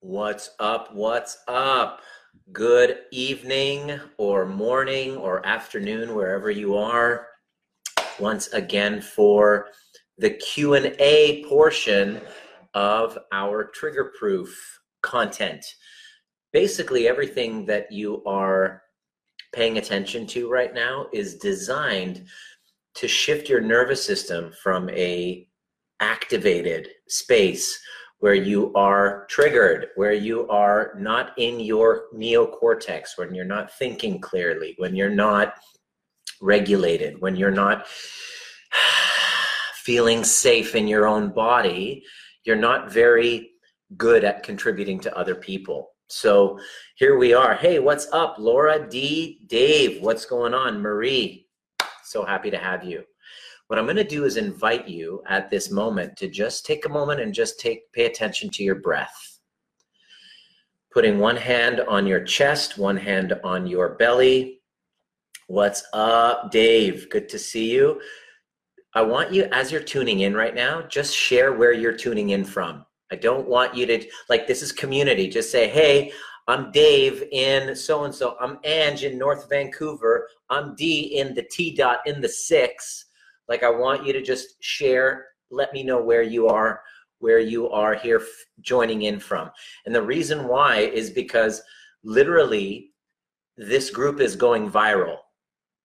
What's up? What's up? Good evening or morning or afternoon wherever you are. Once again for the Q&A portion of our trigger proof content. Basically everything that you are paying attention to right now is designed to shift your nervous system from a activated space where you are triggered, where you are not in your neocortex, when you're not thinking clearly, when you're not regulated, when you're not feeling safe in your own body, you're not very good at contributing to other people. So here we are. Hey, what's up, Laura D. Dave? What's going on? Marie, so happy to have you. What I'm going to do is invite you at this moment to just take a moment and just take pay attention to your breath. Putting one hand on your chest, one hand on your belly. What's up, Dave? Good to see you. I want you, as you're tuning in right now, just share where you're tuning in from. I don't want you to, like, this is community. Just say, hey, I'm Dave in so and so. I'm Ange in North Vancouver. I'm D in the T dot in the six. Like I want you to just share, let me know where you are, where you are here joining in from. And the reason why is because literally this group is going viral.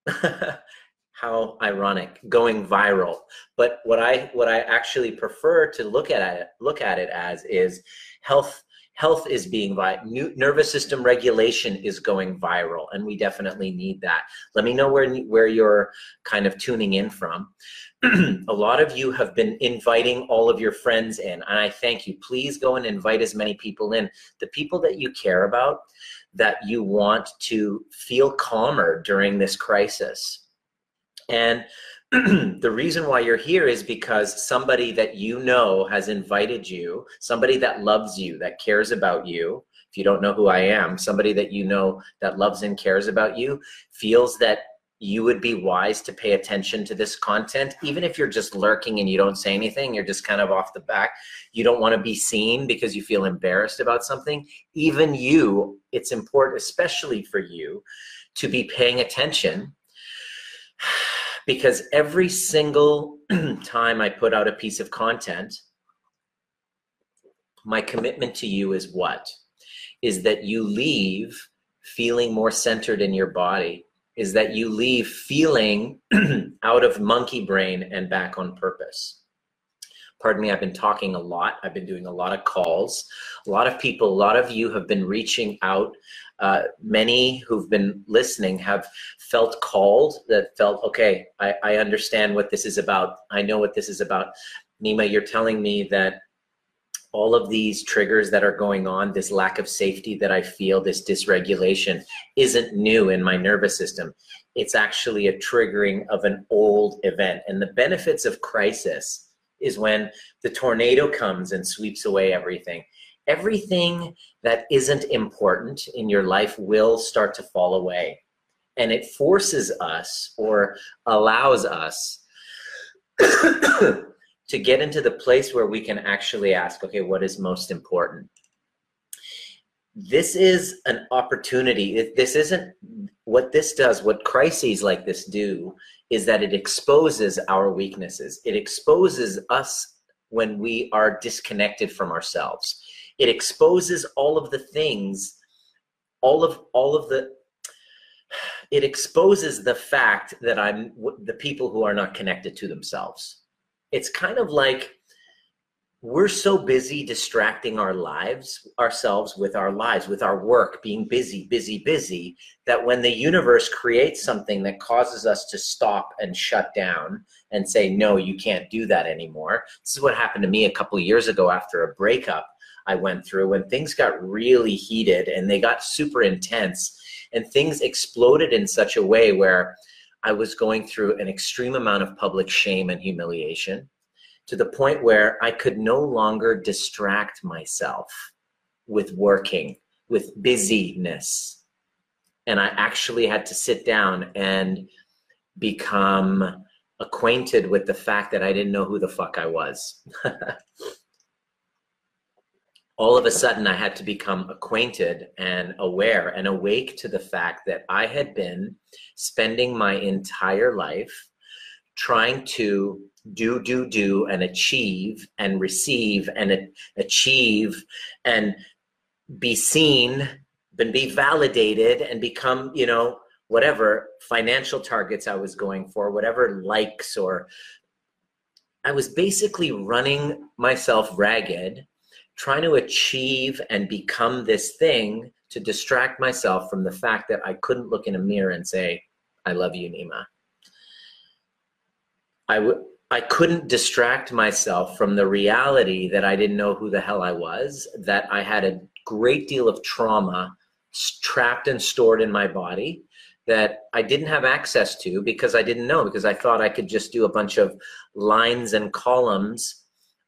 How ironic, going viral. But what I what I actually prefer to look at it look at it as is health health is being vi- nervous system regulation is going viral and we definitely need that. Let me know where where you're kind of tuning in from. A lot of you have been inviting all of your friends in and i thank you. Please go and invite as many people in. The people that you care about that you want to feel calmer during this crisis. And the reason why you're here is because somebody that you know has invited you, somebody that loves you, that cares about you. If you don't know who I am, somebody that you know that loves and cares about you feels that you would be wise to pay attention to this content, even if you're just lurking and you don't say anything, you're just kind of off the back. You don't want to be seen because you feel embarrassed about something. Even you, it's important, especially for you, to be paying attention because every single time I put out a piece of content, my commitment to you is what? Is that you leave feeling more centered in your body, is that you leave feeling out of monkey brain and back on purpose. Pardon me, I've been talking a lot. I've been doing a lot of calls. A lot of people, a lot of you have been reaching out uh, many who've been listening have felt called that felt okay I, I understand what this is about. I know what this is about. Nima you're telling me that all of these triggers that are going on this lack of safety that i feel this dysregulation isn't new in my nervous system. It's actually a triggering of an old event. And the benefits of crisis is when the tornado comes and sweeps away everything everything that isn't important in your life will start to fall away. And it forces us or allows us to get into the place where we can actually ask, okay, what is most important? This is an opportunity. This isn't what this does, what crises like this do, is that it exposes our weaknesses. It exposes us when we are disconnected from ourselves it exposes all of the things all of all of the it exposes the fact that i'm the people who are not connected to themselves. It's kind of like we're so busy distracting our lives ourselves with our lives with our work being busy busy busy that when the universe creates something that causes us to stop and shut down and say no you can't do that anymore. This is what happened to me a couple years ago after a breakup I went through when things got really heated and they got super intense and things exploded in such a way where I was going through an extreme amount of public shame and humiliation to the point where I could no longer distract myself with working, with busyness. And I actually had to sit down and become acquainted with the fact that I didn't know who the fuck I was. all of a sudden I had to become acquainted and aware and awake to the fact that I had been spending my entire life trying to do, do, do, and achieve and receive and achieve and be seen and be validated and become, you know, whatever financial targets I was going for, whatever likes or I was basically running myself ragged, trying to achieve and become this thing to distract myself from the fact that I couldn't look in a mirror and say, I love you, Nima. I would I couldn't distract myself from the reality that I didn't know who the hell I was, that I had a great deal of trauma trapped and stored in my body that I didn't have access to because I didn't know, because I thought I could just do a bunch of lines and columns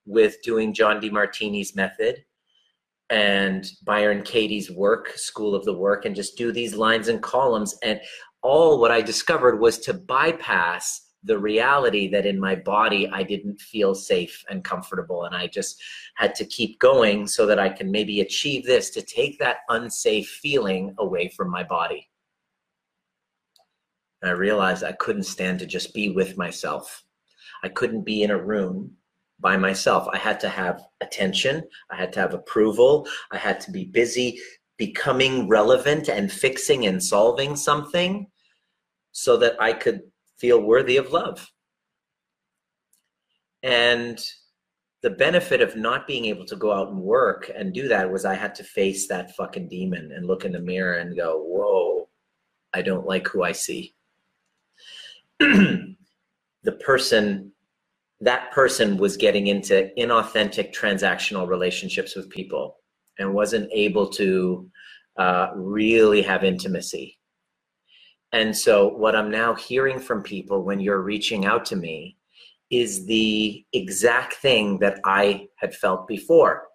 with doing John Demartini's method and Byron Katie's work, School of the Work, and just do these lines and columns. And all what I discovered was to bypass the reality that in my body I didn't feel safe and comfortable. And I just had to keep going so that I can maybe achieve this to take that unsafe feeling away from my body. And I realized I couldn't stand to just be with myself. I couldn't be in a room by myself. I had to have attention, I had to have approval, I had to be busy becoming relevant and fixing and solving something so that I could feel worthy of love. And the benefit of not being able to go out and work and do that was I had to face that fucking demon and look in the mirror and go, whoa, I don't like who I see. the person, that person was getting into inauthentic transactional relationships with people and wasn't able to uh, really have intimacy. And so, what I'm now hearing from people when you're reaching out to me is the exact thing that I had felt before,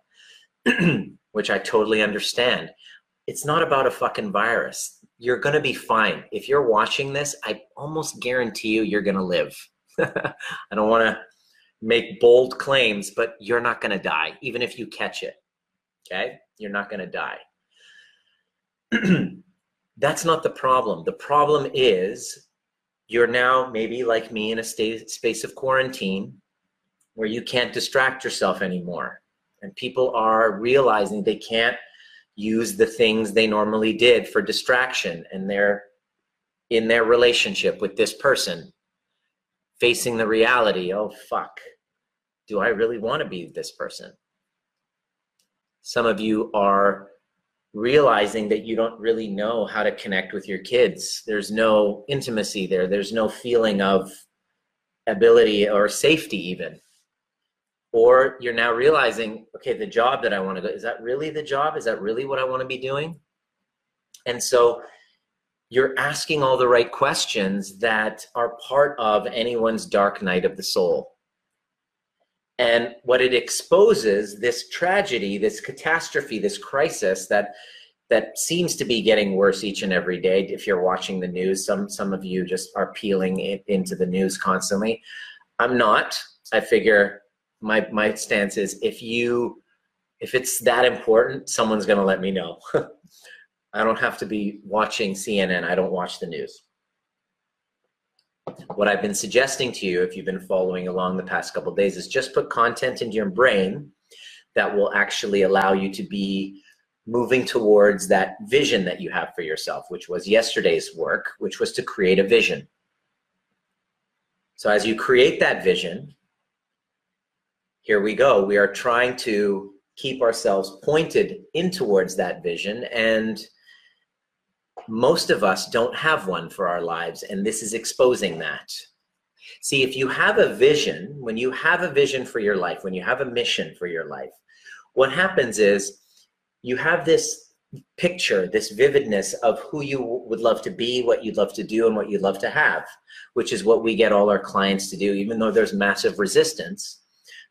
which I totally understand. It's not about a fucking virus. You're going to be fine. If you're watching this, I almost guarantee you you're going to live. I don't want to make bold claims, but you're not going to die, even if you catch it. Okay? You're not going to die. That's not the problem. The problem is you're now maybe like me in a state, space of quarantine where you can't distract yourself anymore. And people are realizing they can't use the things they normally did for distraction and they're in their relationship with this person facing the reality oh fuck do i really want to be this person some of you are realizing that you don't really know how to connect with your kids. There's no intimacy there. There's no feeling of ability or safety even. Or you're now realizing, okay, the job that I want to go, is that really the job? Is that really what I want to be doing? And so you're asking all the right questions that are part of anyone's dark night of the soul. And what it exposes, this tragedy, this catastrophe, this crisis that that seems to be getting worse each and every day. If you're watching the news, some some of you just are peeling it into the news constantly. I'm not. I figure my my stance is if you if it's that important, someone's going to let me know. I don't have to be watching CNN. I don't watch the news what I've been suggesting to you, if you've been following along the past couple days, is just put content into your brain that will actually allow you to be moving towards that vision that you have for yourself, which was yesterday's work, which was to create a vision. So as you create that vision, here we go. We are trying to keep ourselves pointed in towards that vision and most of us don't have one for our lives, and this is exposing that. See, if you have a vision, when you have a vision for your life, when you have a mission for your life, what happens is you have this picture, this vividness of who you would love to be, what you'd love to do, and what you'd love to have, which is what we get all our clients to do, even though there's massive resistance.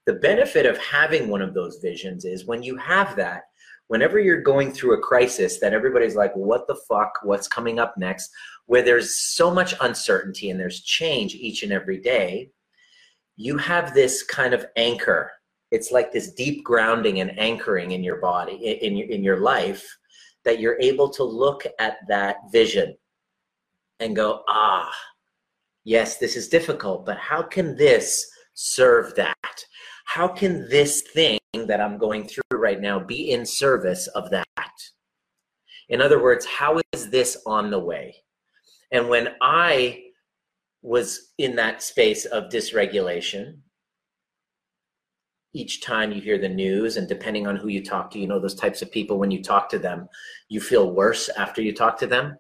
The benefit of having one of those visions is when you have that, whenever you're going through a crisis that everybody's like, what the fuck, what's coming up next, where there's so much uncertainty and there's change each and every day, you have this kind of anchor. It's like this deep grounding and anchoring in your body in, in, in your life that you're able to look at that vision and go ah yes this is difficult but how can this serve that how can this thing that i'm going through right now be in service of that? In other words how is this on the way? And when i was in that space of dysregulation each time you hear the news and depending on who you talk to you know those types of people when you talk to them you feel worse after you talk to them?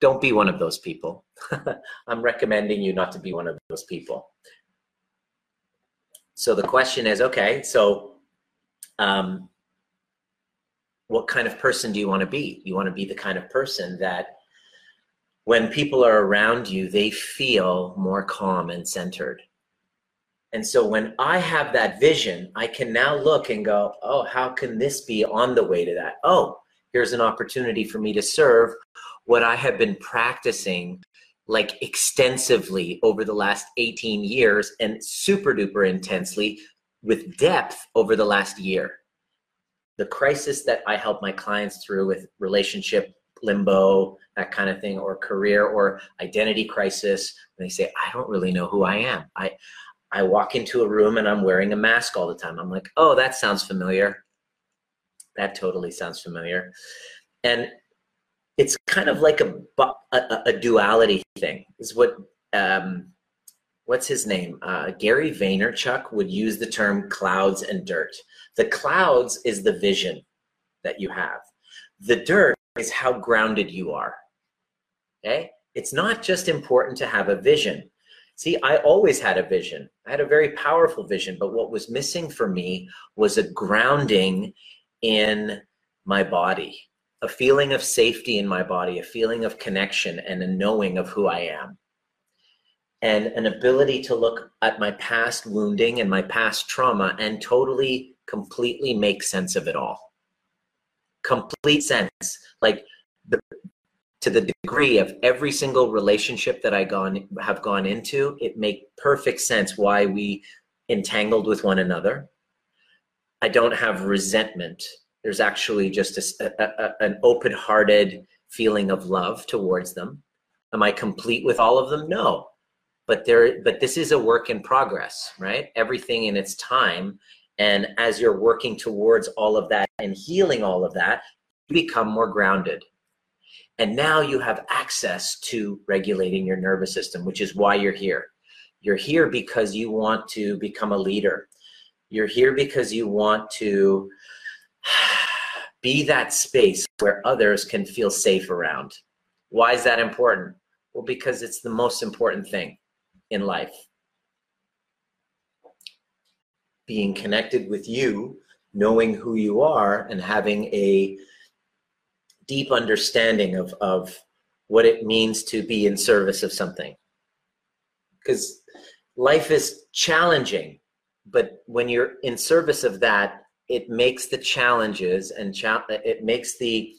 Don't be one of those people. I'm recommending you not to be one of those people so the question is okay so um, what kind of person do you want to be you want to be the kind of person that when people are around you they feel more calm and centered and so when I have that vision, I can now look and go, oh, how can this be on the way to that? Oh, here's an opportunity for me to serve what I have been practicing like extensively over the last 18 years and super duper intensely with depth over the last year. The crisis that I help my clients through with relationship limbo, that kind of thing, or career or identity crisis, when they say, I don't really know who I am. I I walk into a room and I'm wearing a mask all the time. I'm like, oh, that sounds familiar. That totally sounds familiar. And kind of like a, a, a duality thing, is what, um, what's his name? Uh, Gary Vaynerchuk would use the term clouds and dirt. The clouds is the vision that you have, the dirt is how grounded you are. Okay? It's not just important to have a vision See, I always had a vision. I had a very powerful vision, but what was missing for me was a grounding in my body, a feeling of safety in my body, a feeling of connection, and a knowing of who I am. And an ability to look at my past wounding and my past trauma and totally, completely make sense of it all. Complete sense. Like the, to the degree of every single relationship that I gone have gone into, it make perfect sense why we entangled with one another. I don't have resentment. There's actually just a, a, a, an open-hearted feeling of love towards them. Am I complete with all of them? No, but there. But this is a work in progress, right? Everything in its time, and as you're working towards all of that and healing all of that, you become more grounded and now you have access to regulating your nervous system, which is why you're here. You're here because you want to become a leader. You're here because you want to be that space where others can feel safe around. Why is that important? Well, because it's the most important thing in life. Being connected with you, knowing who you are, and having a deep understanding of, of what it means to be in service of something. Because life is challenging, but when you're in service of that, it makes the challenges and cha- it makes the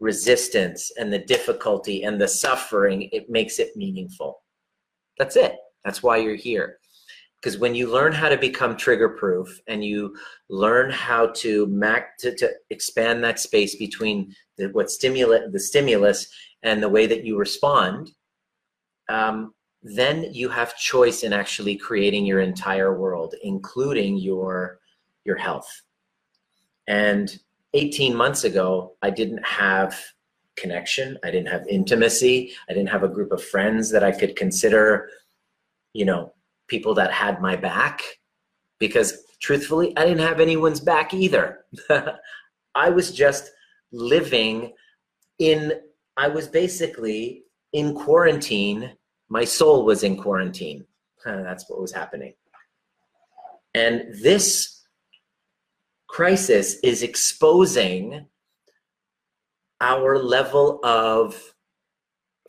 resistance and the difficulty and the suffering, it makes it meaningful. That's it. That's why you're here because when you learn how to become trigger proof and you learn how to, mac- to, to expand that space between the, what stimulate the stimulus and the way that you respond um, then you have choice in actually creating your entire world including your your health and 18 months ago i didn't have connection i didn't have intimacy i didn't have a group of friends that i could consider you know people that had my back because truthfully, I didn't have anyone's back either. I was just living in, I was basically in quarantine. My soul was in quarantine. That's what was happening. And this crisis is exposing our level of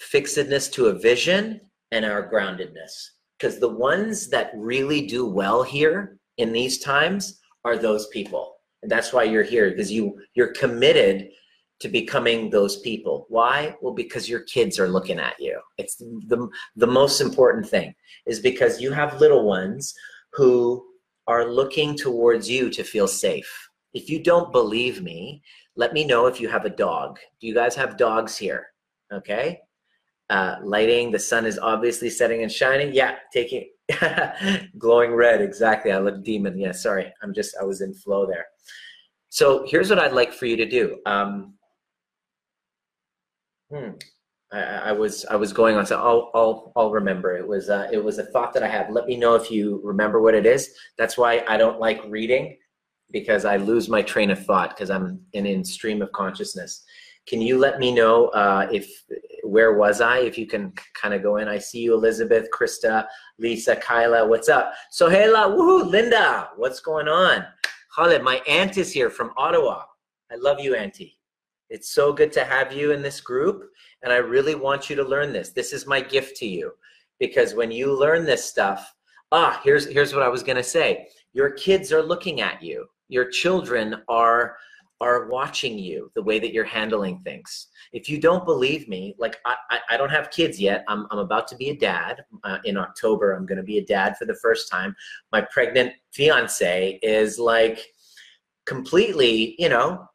fixedness to a vision and our groundedness. Because the ones that really do well here in these times are those people. And that's why you're here because you you're committed to becoming those people. Why? Well because your kids are looking at you. It's the the most important thing is because you have little ones who are looking towards you to feel safe. If you don't believe me, let me know if you have a dog. Do you guys have dogs here? Okay. Uh, lighting, the sun is obviously setting and shining. Yeah, taking glowing red. Exactly. I look demon. Yeah, sorry. I'm just, I was in flow there. So here's what I'd like for you to do. Um, hmm. I, I, was I was going on. So I'll I'll I'll remember. It was uh, it was a thought that I had. Let me know if you remember what it is. That's why I don't like reading because I lose my train of thought because I'm in in stream of consciousness. Can you let me know uh, if where was I? If you can kind of go in. I see you, Elizabeth, Krista, Lisa, Kyla. What's up? So Hela, woohoo, Linda. What's going on? Khalid, my aunt is here from Ottawa. I love you, Auntie. It's so good to have you in this group, and I really want you to learn this. This is my gift to you, because when you learn this stuff, ah, here's here's what I was gonna say. Your kids are looking at you. Your children are are watching you the way that you're handling things. If you don't believe me, like I, I, I don't have kids yet. I'm, I'm about to be a dad uh, in October. I'm going to be a dad for the first time. My pregnant fiance is like completely, you know,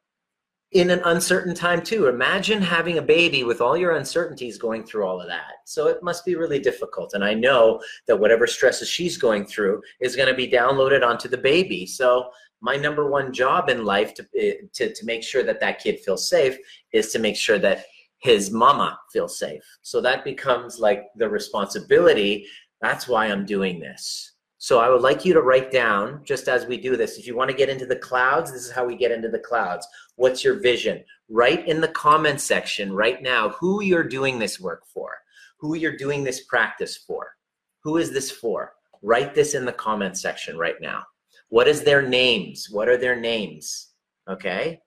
in an uncertain time too. Imagine having a baby with all your uncertainties going through all of that. So it must be really difficult. And I know that whatever stresses she's going through is going to be downloaded onto the baby. So my number one job in life to, eh, to, to make sure that that kid feels safe is to make sure that his mama feels safe. So that becomes like the responsibility. That's why I'm doing this. So I would like you to write down, just as we do this, if you want to get into the clouds, this is how we get into the clouds. What's your vision? Write in the comment section right now who you're doing this work for, who you're doing this practice for. Who is this for? Write this in the comment section right now. What is their names? What are their names? Okay.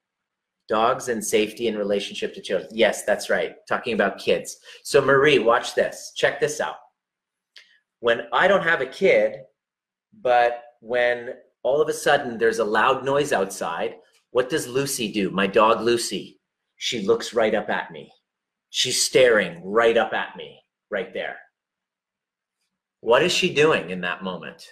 Dogs and safety in relationship to children. Yes, that's right. Talking about kids. So, Marie, watch this. Check this out. When I don't have a kid, but when all of a sudden there's a loud noise outside, what does Lucy do? My dog Lucy. She looks right up at me. She's staring right up at me, right there. What is she doing in that moment?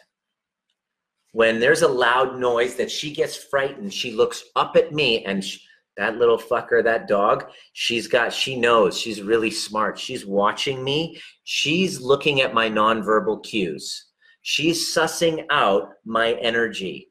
when there's a loud noise that she gets frightened, she looks up at me and she, that little fucker, that dog, she's got, she knows, she's really smart. She's watching me. She's looking at my nonverbal cues. She's sussing out my energy.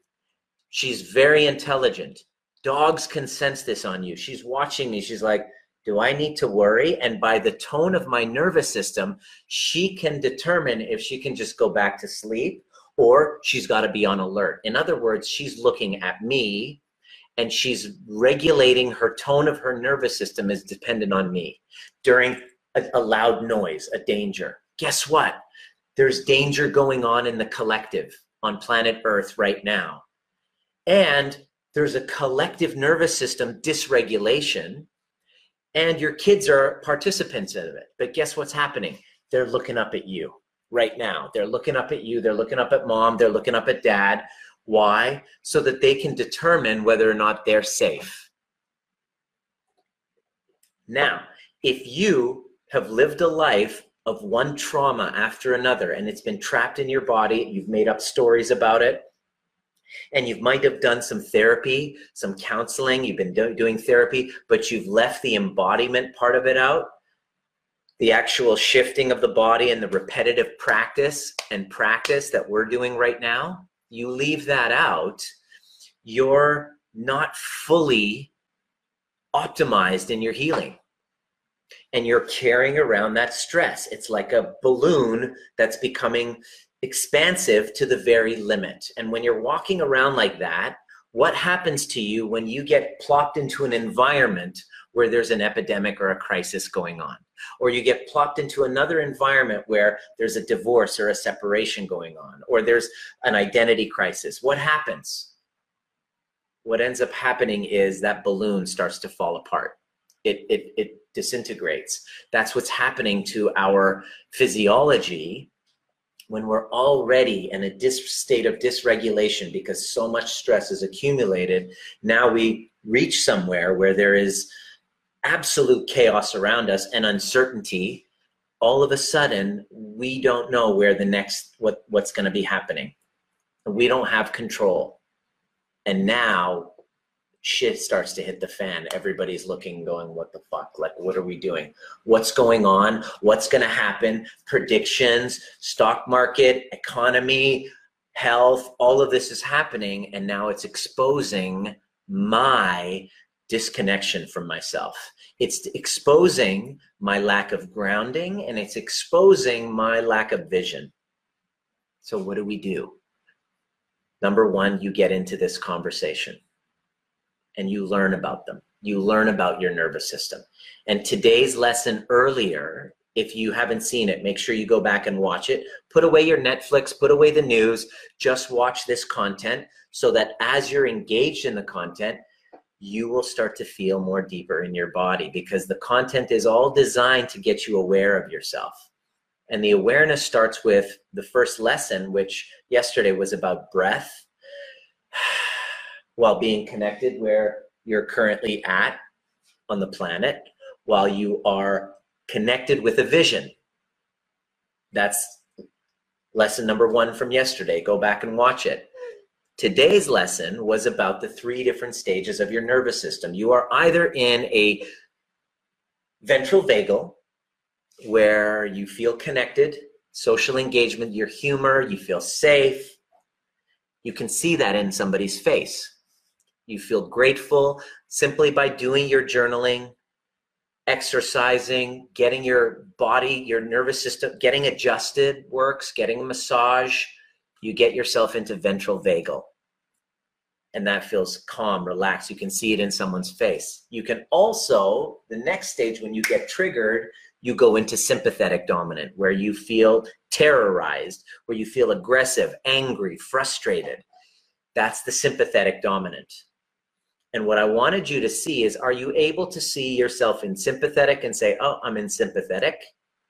She's very intelligent. Dogs can sense this on you. She's watching me. She's like, do I need to worry? And by the tone of my nervous system, she can determine if she can just go back to sleep or she's got to be on alert. In other words, she's looking at me and she's regulating her tone of her nervous system is dependent on me during a, a, loud noise, a danger. Guess what? There's danger going on in the collective on planet Earth right now. And there's a collective nervous system dysregulation, and your kids are participants in it. But guess what's happening? They're looking up at you right now. They're looking up at you, they're looking up at mom, they're looking up at dad. Why? So that they can determine whether or not they're safe. Now, if you have lived a life of one trauma after another and it's been trapped in your body, you've made up stories about it, and you might have done some therapy, some counseling, you've been do- doing therapy, but you've left the embodiment part of it out, the actual shifting of the body and the repetitive practice and practice that we're doing right now, you leave that out, you're not fully optimized in your healing. And you're carrying around that stress. It's like a balloon that's becoming expansive to the very limit. And when you're walking around like that, what happens to you when you get plopped into an environment where there's an epidemic or a crisis going on? Or you get plopped into another environment where there's a divorce or a separation going on, or there's an identity crisis. What happens? What ends up happening is that balloon starts to fall apart. It, it, it disintegrates. That's what's happening to our physiology when we're already in a dis- state of dysregulation because so much stress is accumulated, now we reach somewhere where there is absolute chaos around us and uncertainty. All of a sudden, we don't know where the next what what's going to be happening. we don't have control. And now shit starts to hit the fan. Everybody's looking, going, what the fuck? Like, what are we doing? What's going on? What's going to happen? Predictions, stock market, economy, health, all of this is happening. And now it's exposing my disconnection from myself. It's exposing my lack of grounding and it's exposing my lack of vision. So, what do we do? Number one, you get into this conversation and you learn about them. You learn about your nervous system. And today's lesson earlier, if you haven't seen it, make sure you go back and watch it. Put away your Netflix, put away the news, just watch this content so that as you're engaged in the content, you will start to feel more deeper in your body because the content is all designed to get you aware of yourself. And the awareness starts with the first lesson, which yesterday was about breath while being connected where you're currently at on the planet, while you are connected with a vision. That's lesson number one from yesterday. Go back and watch it. Today's lesson was about the three different stages of your nervous system. You are either in a ventral vagal, where you feel connected, social engagement, your humor, you feel safe. You can see that in somebody's face. You feel grateful simply by doing your journaling, exercising, getting your body, your nervous system, getting adjusted works, getting a massage. You get yourself into ventral vagal. And that feels calm, relaxed. You can see it in someone's face. You can also, the next stage when you get triggered, you go into sympathetic dominant, where you feel terrorized, where you feel aggressive, angry, frustrated. That's the sympathetic dominant. And what I wanted you to see is are you able to see yourself in sympathetic and say, oh, I'm in sympathetic?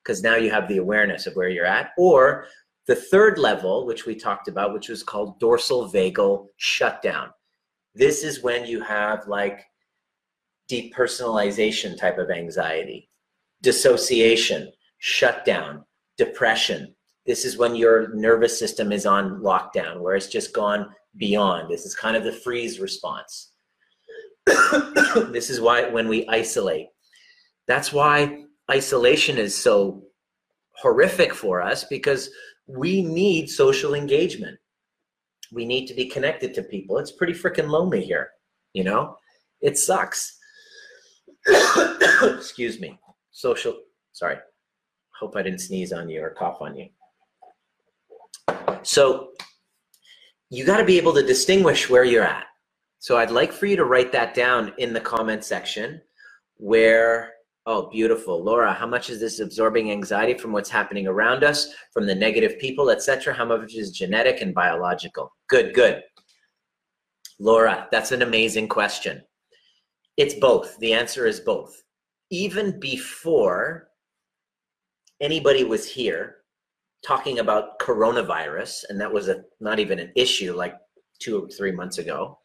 Because now you have the awareness of where you're at. Or the third level, which we talked about, which was called dorsal vagal shutdown. This is when you have like depersonalization type of anxiety dissociation, shutdown, depression. This is when your nervous system is on lockdown, where it's just gone beyond. This is kind of the freeze response. this is why when we isolate, that's why isolation is so horrific for us because we need social engagement. We need to be connected to people. It's pretty freaking lonely here, you know? It sucks. Excuse me social, sorry, hope I didn't sneeze on you or cough on you. So you got to be able to distinguish where you're at. So I'd like for you to write that down in the comment section where, oh, beautiful. Laura, how much is this absorbing anxiety from what's happening around us, from the negative people, etc.? How much is genetic and biological? Good, good. Laura, that's an amazing question. It's both. The answer is both even before anybody was here talking about coronavirus, and that was a, not even an issue like two or three months ago,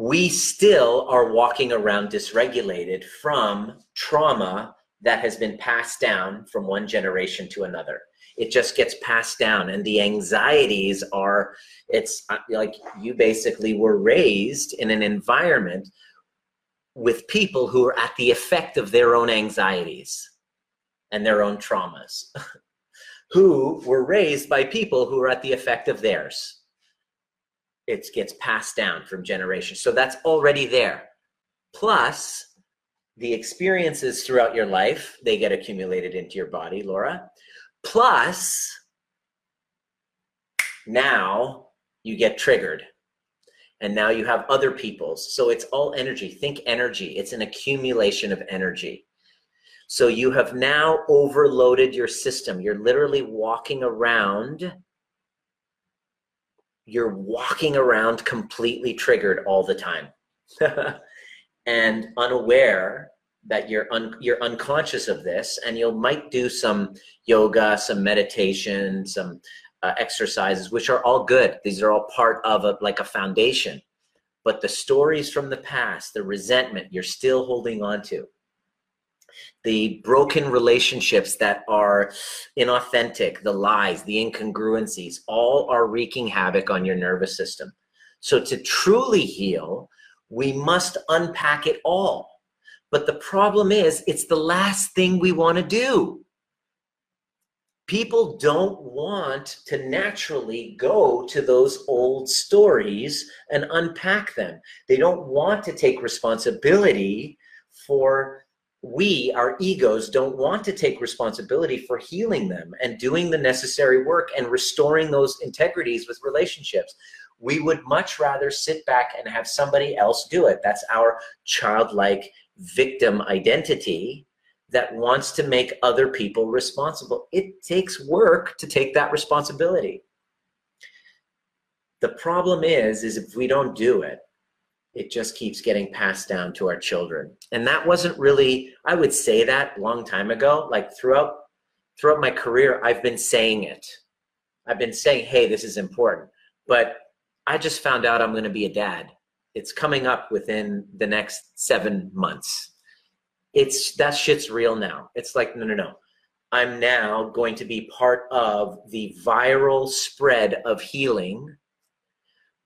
we still are walking around dysregulated from trauma that has been passed down from one generation to another. It just gets passed down, and the anxieties are, it's uh, like you basically were raised in an environment with people who are at the effect of their own anxieties and their own traumas, who were raised by people who are at the effect of theirs. It gets passed down from generation. So that's already there. Plus, the experiences throughout your life, they get accumulated into your body, Laura. Plus, now you get triggered and now you have other people's. So it's all energy. Think energy. It's an accumulation of energy. So you have now overloaded your system. You're literally walking around. You're walking around completely triggered all the time and unaware that you're un, you're unconscious of this and you might do some yoga some meditation some uh, exercises, which are all good. These are all part of a, like a foundation. But the stories from the past, the resentment, you're still holding on to. The broken relationships that are inauthentic, the lies, the incongruencies, all are wreaking havoc on your nervous system. So, to truly heal, we must unpack it all. But the problem is, it's the last thing we want to do. People don't want to naturally go to those old stories and unpack them. They don't want to take responsibility for we, our egos, don't want to take responsibility for healing them and doing the necessary work and restoring those integrities with relationships. We would much rather sit back and have somebody else do it. That's our childlike victim identity that wants to make other people responsible. It takes work to take that responsibility. The problem is is if we don't do it, it just keeps getting passed down to our children. And that wasn't really I would say that long time ago, like throughout throughout my career I've been saying it. I've been saying, "Hey, this is important." But I just found out I'm going to be a dad it's coming up within the next seven months. It's that shit's real now. It's like, no, no, no. I'm now going to be part of the viral spread of healing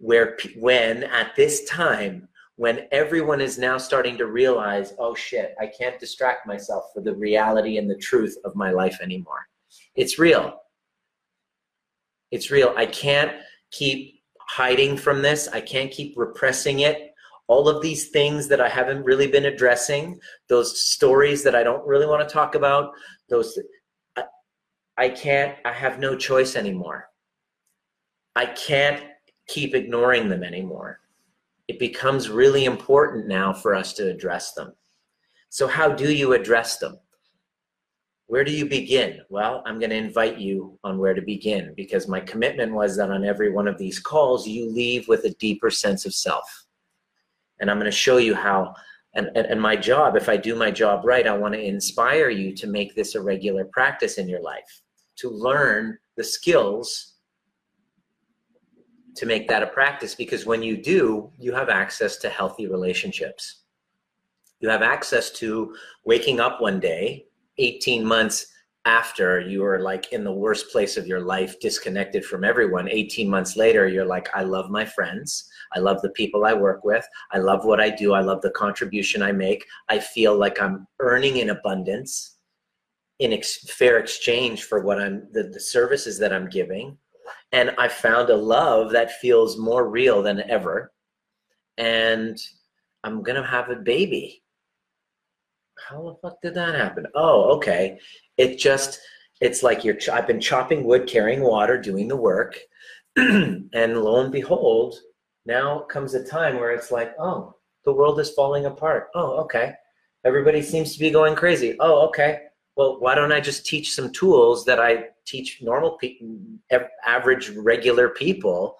where when at this time when everyone is now starting to realize oh shit i can't distract myself for the reality and the truth of my life anymore it's real it's real i can't keep hiding from this. I can't keep repressing it. All of these things that I haven't really been addressing, those stories that I don't really want to talk about, those I, I can't, I have no choice anymore. I can't keep ignoring them anymore. It becomes really important now for us to address them. So, how do you address them? where do you begin? Well, I'm going to invite you on where to begin because my commitment was that on every one of these calls, you leave with a deeper sense of self. And I'm going to show you how. And, and, and my job, if I do my job right, I want to inspire you to make this a regular practice in your life, to learn the skills to make that a practice because when you do, you have access to healthy relationships. You have access to waking up one day 18 months after you were like in the worst place of your life, disconnected from everyone, 18 months later, you're like, I love my friends. I love the people I work with. I love what I do. I love the contribution I make. I feel like I'm earning in abundance in ex- fair exchange for what I'm, the, the services that I'm giving. And I found a love that feels more real than ever. And I'm going to have a baby how the fuck did that happen? Oh, okay. It just, it's like you're, I've been chopping wood, carrying water, doing the work. and lo and behold, now comes a time where it's like, oh, the world is falling apart. Oh, okay. Everybody seems to be going crazy. Oh, okay. Well, why don't I just teach some tools that I teach normal people, average, regular people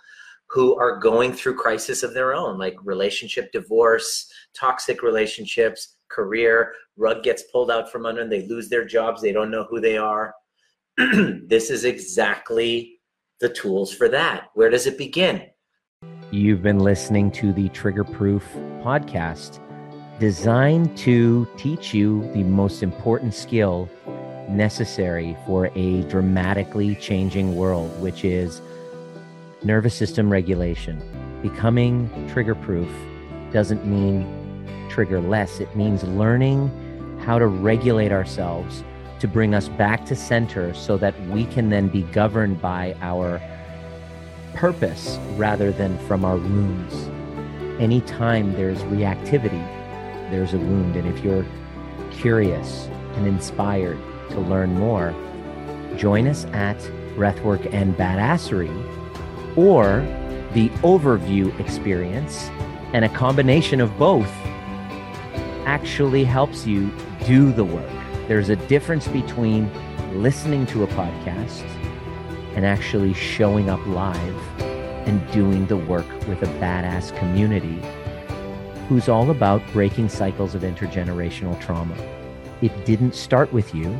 who are going through crisis of their own, like relationship divorce, toxic relationships, career, rug gets pulled out from under them, they lose their jobs, they don't know who they are. this is exactly the tools for that. Where does it begin? You've been listening to the Trigger Proof podcast, designed to teach you the most important skill necessary for a dramatically changing world, which is nervous system regulation. Becoming trigger proof doesn't mean trigger less, it means learning how to regulate ourselves to bring us back to center so that we can then be governed by our purpose rather than from our wounds. Anytime there's reactivity, there's a wound. And if you're curious and inspired to learn more, join us at Breathwork and Badassery or the overview experience and a combination of both actually helps you do the work. There's a difference between listening to a podcast and actually showing up live and doing the work with a badass community who's all about breaking cycles of intergenerational trauma. It didn't start with you,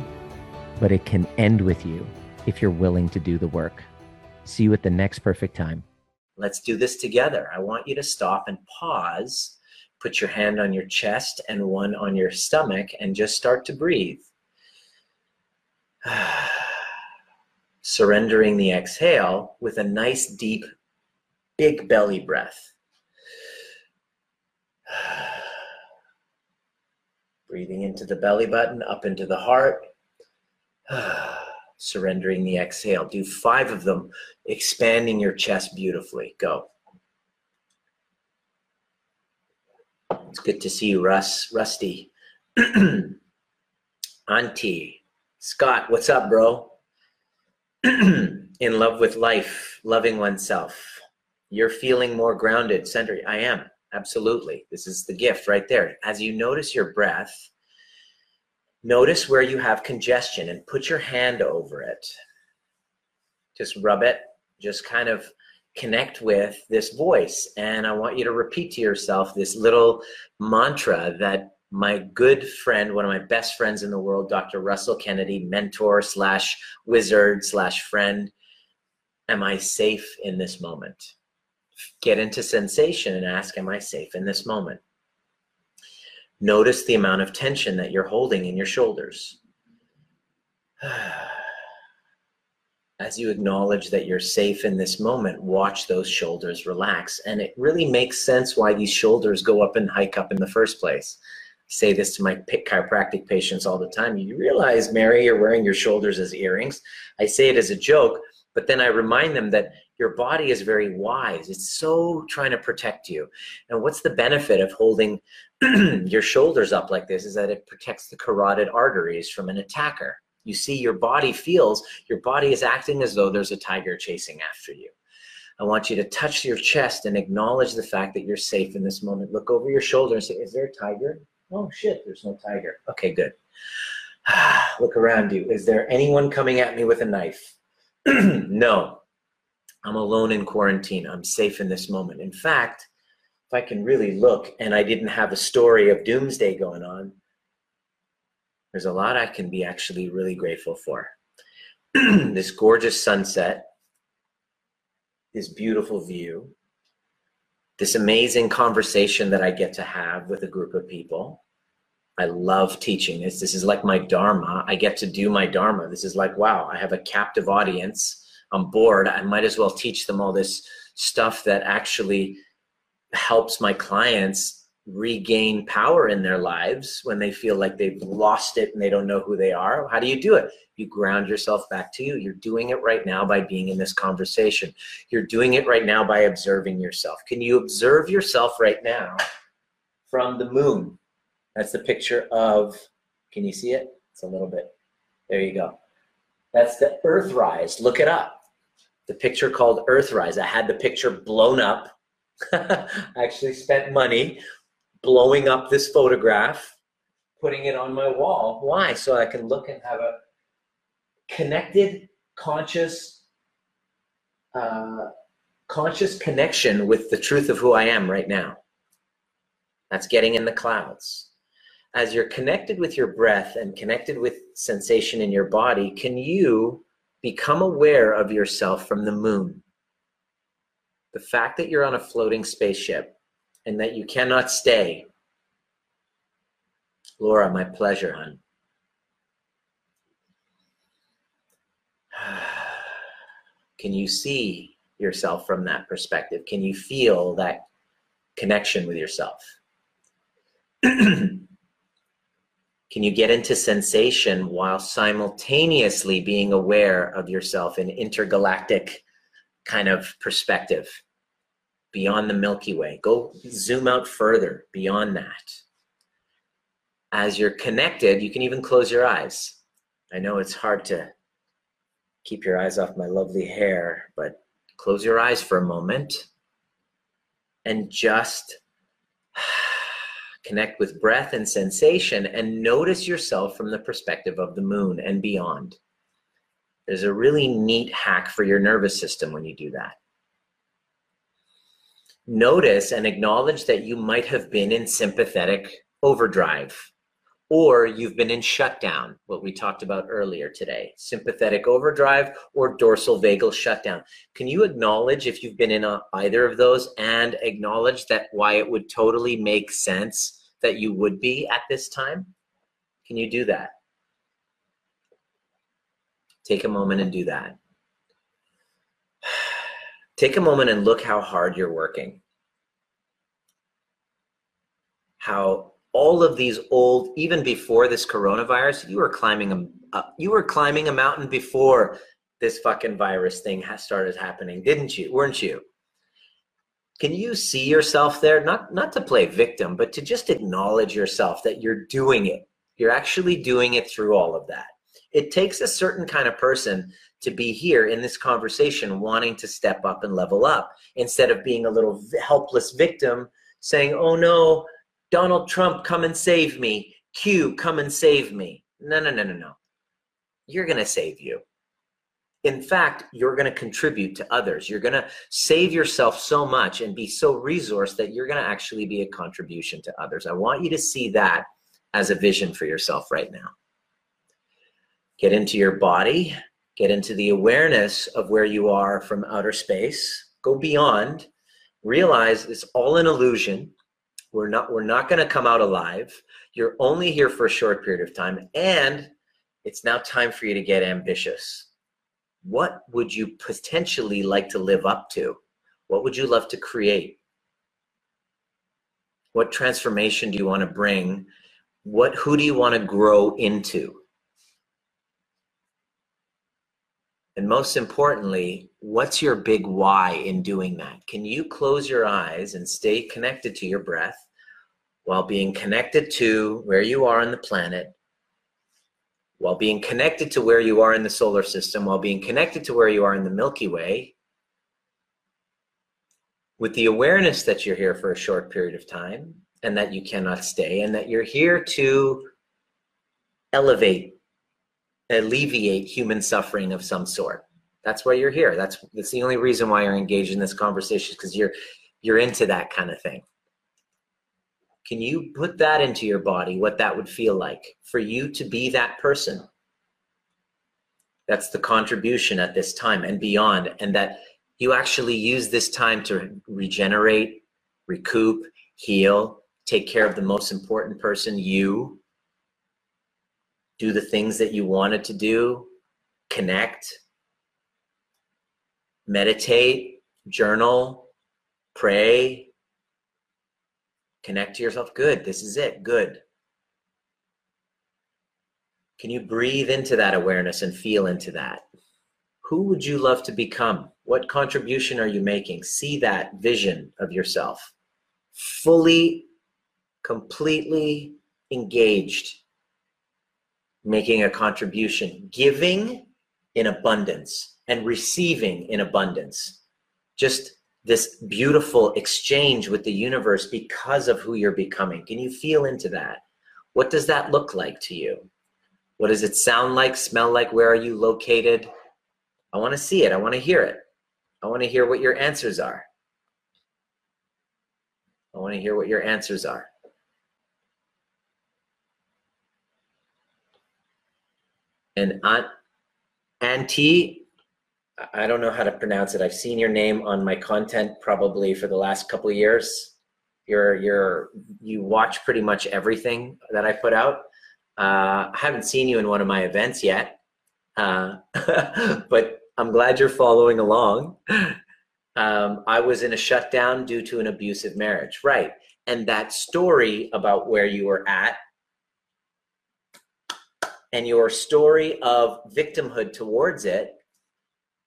but it can end with you if you're willing to do the work. See you at the next perfect time. Let's do this together. I want you to stop and pause put your hand on your chest and one on your stomach and just start to breathe. Surrendering the exhale with a nice, deep, big belly breath. Breathing into the belly button, up into the heart. Surrendering the exhale. Do five of them, expanding your chest beautifully. Go. It's good to see you, Russ. Rusty. Auntie. Scott, what's up, bro? In love with life, loving oneself. You're feeling more grounded, centered. I am. Absolutely. This is the gift right there. As you notice your breath, notice where you have congestion and put your hand over it. Just rub it. Just kind of connect with this voice. And I want you to repeat to yourself this little mantra that my good friend, one of my best friends in the world, Dr. Russell Kennedy, mentor slash wizard slash friend, am I safe in this moment? Get into sensation and ask, am I safe in this moment? Notice the amount of tension that you're holding in your shoulders. as you acknowledge that you're safe in this moment, watch those shoulders relax. And it really makes sense why these shoulders go up and hike up in the first place. I say this to my chiropractic patients all the time. You realize, Mary, you're wearing your shoulders as earrings. I say it as a joke, but then I remind them that your body is very wise. It's so trying to protect you. And what's the benefit of holding your shoulders up like this is that it protects the carotid arteries from an attacker. You see your body feels your body is acting as though there's a tiger chasing after you. I want you to touch your chest and acknowledge the fact that you're safe in this moment. Look over your shoulder and say is there a tiger? Oh shit there's no tiger. Okay good. Look around you. Is there anyone coming at me with a knife? No i'm alone in quarantine i'm safe in this moment in fact if i can really look and i didn't have a story of doomsday going on there's a lot I can be actually really grateful for. this gorgeous sunset, this beautiful view, this amazing conversation that I get to have with a group of people. I love teaching this. This is like my dharma. I get to do my dharma. This is like, wow, I have a captive audience. I'm bored. I might as well teach them all this stuff that actually helps my clients regain power in their lives when they feel like they've lost it and they don't know who they are. How do you do it? You ground yourself back to you. You're doing it right now by being in this conversation. You're doing it right now by observing yourself. Can you observe yourself right now from the moon? That's the picture of can you see it? It's a little bit there you go. That's the earthrise. Look it up the picture called earthrise i had the picture blown up I actually spent money blowing up this photograph, putting it on my wall. Why? So I can look and have a connected, conscious, uh, conscious connection with the truth of who I am right now. That's getting in the clouds. As you're connected with your breath and connected with sensation in your body, can you become aware of yourself from the moon? The fact that you're on a floating spaceship and that you cannot stay. Laura, my pleasure, hon. Can you see yourself from that perspective? Can you feel that connection with yourself? Can you get into sensation while simultaneously being aware of yourself in intergalactic kind of perspective? beyond the Milky Way. Go zoom out further beyond that. As you're connected, you can even close your eyes. I know it's hard to keep your eyes off my lovely hair, but close your eyes for a moment and just connect with breath and sensation and notice yourself from the perspective of the moon and beyond. There's a really neat hack for your nervous system when you do that notice and acknowledge that you might have been in sympathetic overdrive or you've been in shutdown, what we talked about earlier today, sympathetic overdrive or dorsal vagal shutdown. Can you acknowledge if you've been in a, either of those and acknowledge that why it would totally make sense that you would be at this time? Can you do that? Take a moment and do that. Take a moment and look how hard you're working. How all of these old, even before this coronavirus, you were climbing a, uh, you were climbing a mountain before this fucking virus thing started happening, didn't you? Weren't you? Can you see yourself there? Not not to play victim, but to just acknowledge yourself that you're doing it. You're actually doing it through all of that. It takes a certain kind of person to be here in this conversation wanting to step up and level up instead of being a little helpless victim saying, oh no, Donald Trump, come and save me. Q, come and save me. No, no, no, no, no. You're going to save you. In fact, you're going to contribute to others. You're going to save yourself so much and be so resourced that you're going to actually be a contribution to others. I want you to see that as a vision for yourself right now. Get into your body, get into the awareness of where you are from outer space, go beyond, realize it's all an illusion. We're not we're not going to come out alive. You're only here for a short period of time and it's now time for you to get ambitious. What would you potentially like to live up to? What would you love to create? What transformation do you want to bring? What who do you want to grow into? And most importantly, what's your big why in doing that? Can you close your eyes and stay connected to your breath while being connected to where you are on the planet, while being connected to where you are in the solar system, while being connected to where you are in the Milky Way, with the awareness that you're here for a short period of time and that you cannot stay, and that you're here to elevate alleviate human suffering of some sort. That's why you're here. That's that's the only reason why you're engaged in this conversation because you're you're into that kind of thing. Can you put that into your body, what that would feel like for you to be that person? That's the contribution at this time and beyond, and that you actually use this time to regenerate, recoup, heal, take care of the most important person, you, do the things that you wanted to do, connect, meditate, journal, pray, connect to yourself. Good. This is it. Good. Can you breathe into that awareness and feel into that? Who would you love to become? What contribution are you making? See that vision of yourself fully, completely engaged making a contribution, giving in abundance and receiving in abundance. Just this beautiful exchange with the universe because of who you're becoming. Can you feel into that? What does that look like to you? What does it sound like, smell like? Where are you located? I want to see it. I want to hear it. I want to hear what your answers are. I want to hear what your answers are. and Aunt Auntie, I don't know how to pronounce it. I've seen your name on my content probably for the last couple years. You're you're you watch pretty much everything that I put out. Uh, I haven't seen you in one of my events yet, uh, but I'm glad you're following along. Um, I was in a shutdown due to an abusive marriage, right? And that story about where you were at and your story of victimhood towards it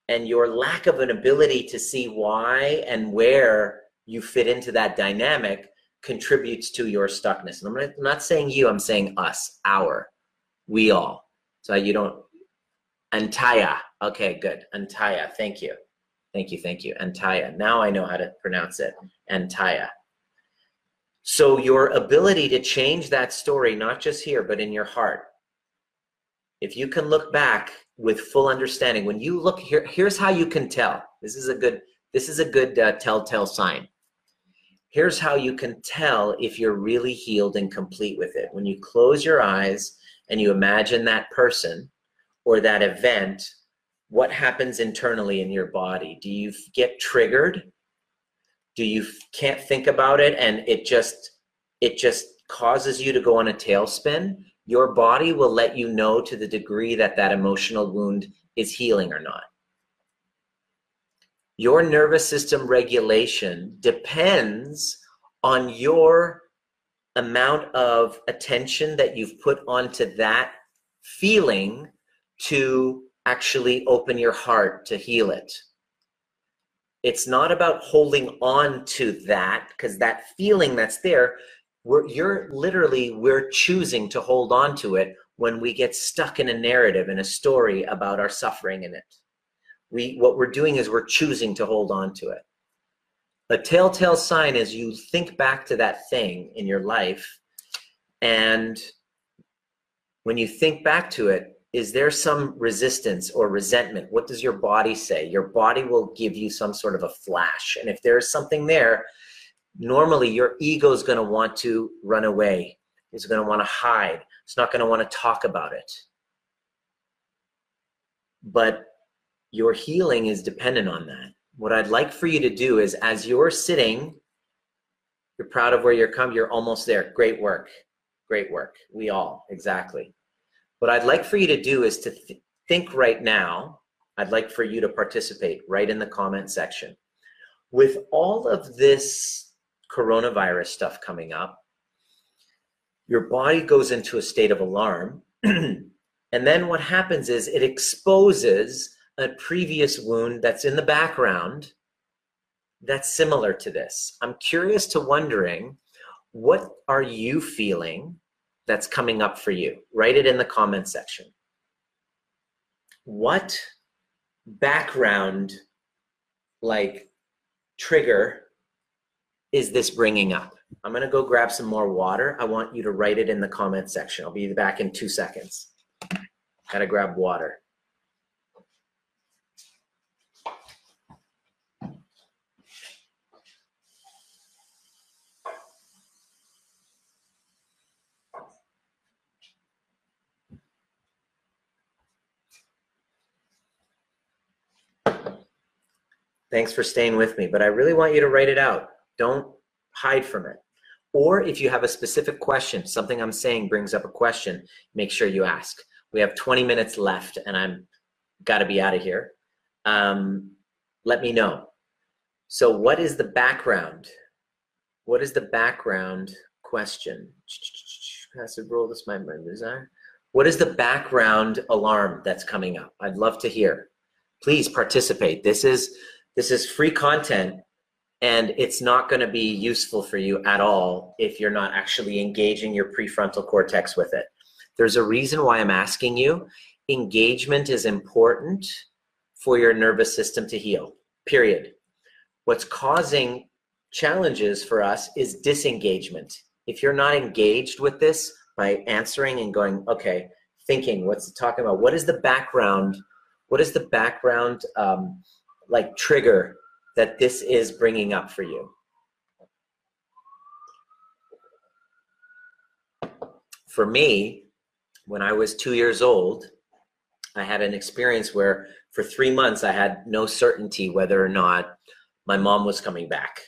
and your lack of an ability to see why and where you fit into that dynamic contributes to your stuckness. And I'm not saying you, I'm saying us, our, we all. So you don't, Antaya. Okay, good. Antaya. Thank you. Thank you. Thank you. Antaya. Now I know how to pronounce it. Antaya. So your ability to change that story, not just here, but in your heart, if you can look back with full understanding when you look here here's how you can tell this is a good this is a good uh, telltale sign Here's how you can tell if you're really healed and complete with it. When you close your eyes and you imagine that person or that event, what happens internally in your body? Do you get triggered? Do you can't think about it and it just it just causes you to go on a tailspin? Your body will let you know to the degree that that emotional wound is healing or not. Your nervous system regulation depends on your amount of attention that you've put onto that feeling to actually open your heart to heal it. It's not about holding on to that because that feeling that's there, we're, you're literally, we're choosing to hold on to it when we get stuck in a narrative and a story about our suffering in it. We, what we're doing is we're choosing to hold on to it. A telltale sign is you think back to that thing in your life, and when you think back to it, is there some resistance or resentment? What does your body say? Your body will give you some sort of a flash. And if there's something there, normally your ego is going to want to run away, it's going to want to hide, it's not going to want to talk about it. But your healing is dependent on that. What I'd like for you to do is as you're sitting, you're proud of where you're come, you're almost there. Great work. Great work. We all, exactly. What I'd like for you to do is to th- think right now. I'd like for you to participate right in the comment section. With all of this coronavirus stuff coming up, your body goes into a state of alarm. and then what happens is it exposes a previous wound that's in the background that's similar to this. I'm curious to wondering what are you feeling that's coming up for you? Write it in the comment section. What background like trigger is this bringing up? I'm going to go grab some more water. I want you to write it in the comment section. I'll be back in two seconds. Got to grab water. Thanks for staying with me, but I really want you to write it out. Don't hide from it. Or if you have a specific question, something I'm saying brings up a question, make sure you ask. We have 20 minutes left and I'm got to be out of here. Um, let me know. So, what is the background? What is the background question? Passive role, this might my desire. What is the background alarm that's coming up? I'd love to hear. Please participate. This is this is free content and it's not going to be useful for you at all if you're not actually engaging your prefrontal cortex with it. There's a reason why I'm asking you. Engagement is important for your nervous system to heal, period. What's causing challenges for us is disengagement. If you're not engaged with this by answering and going, okay, thinking, what's it talking about? What is the background? What is the background? Um, like trigger that this is bringing up for you? For me, when I was two years old, I had an experience where for three months I had no certainty whether or not my mom was coming back.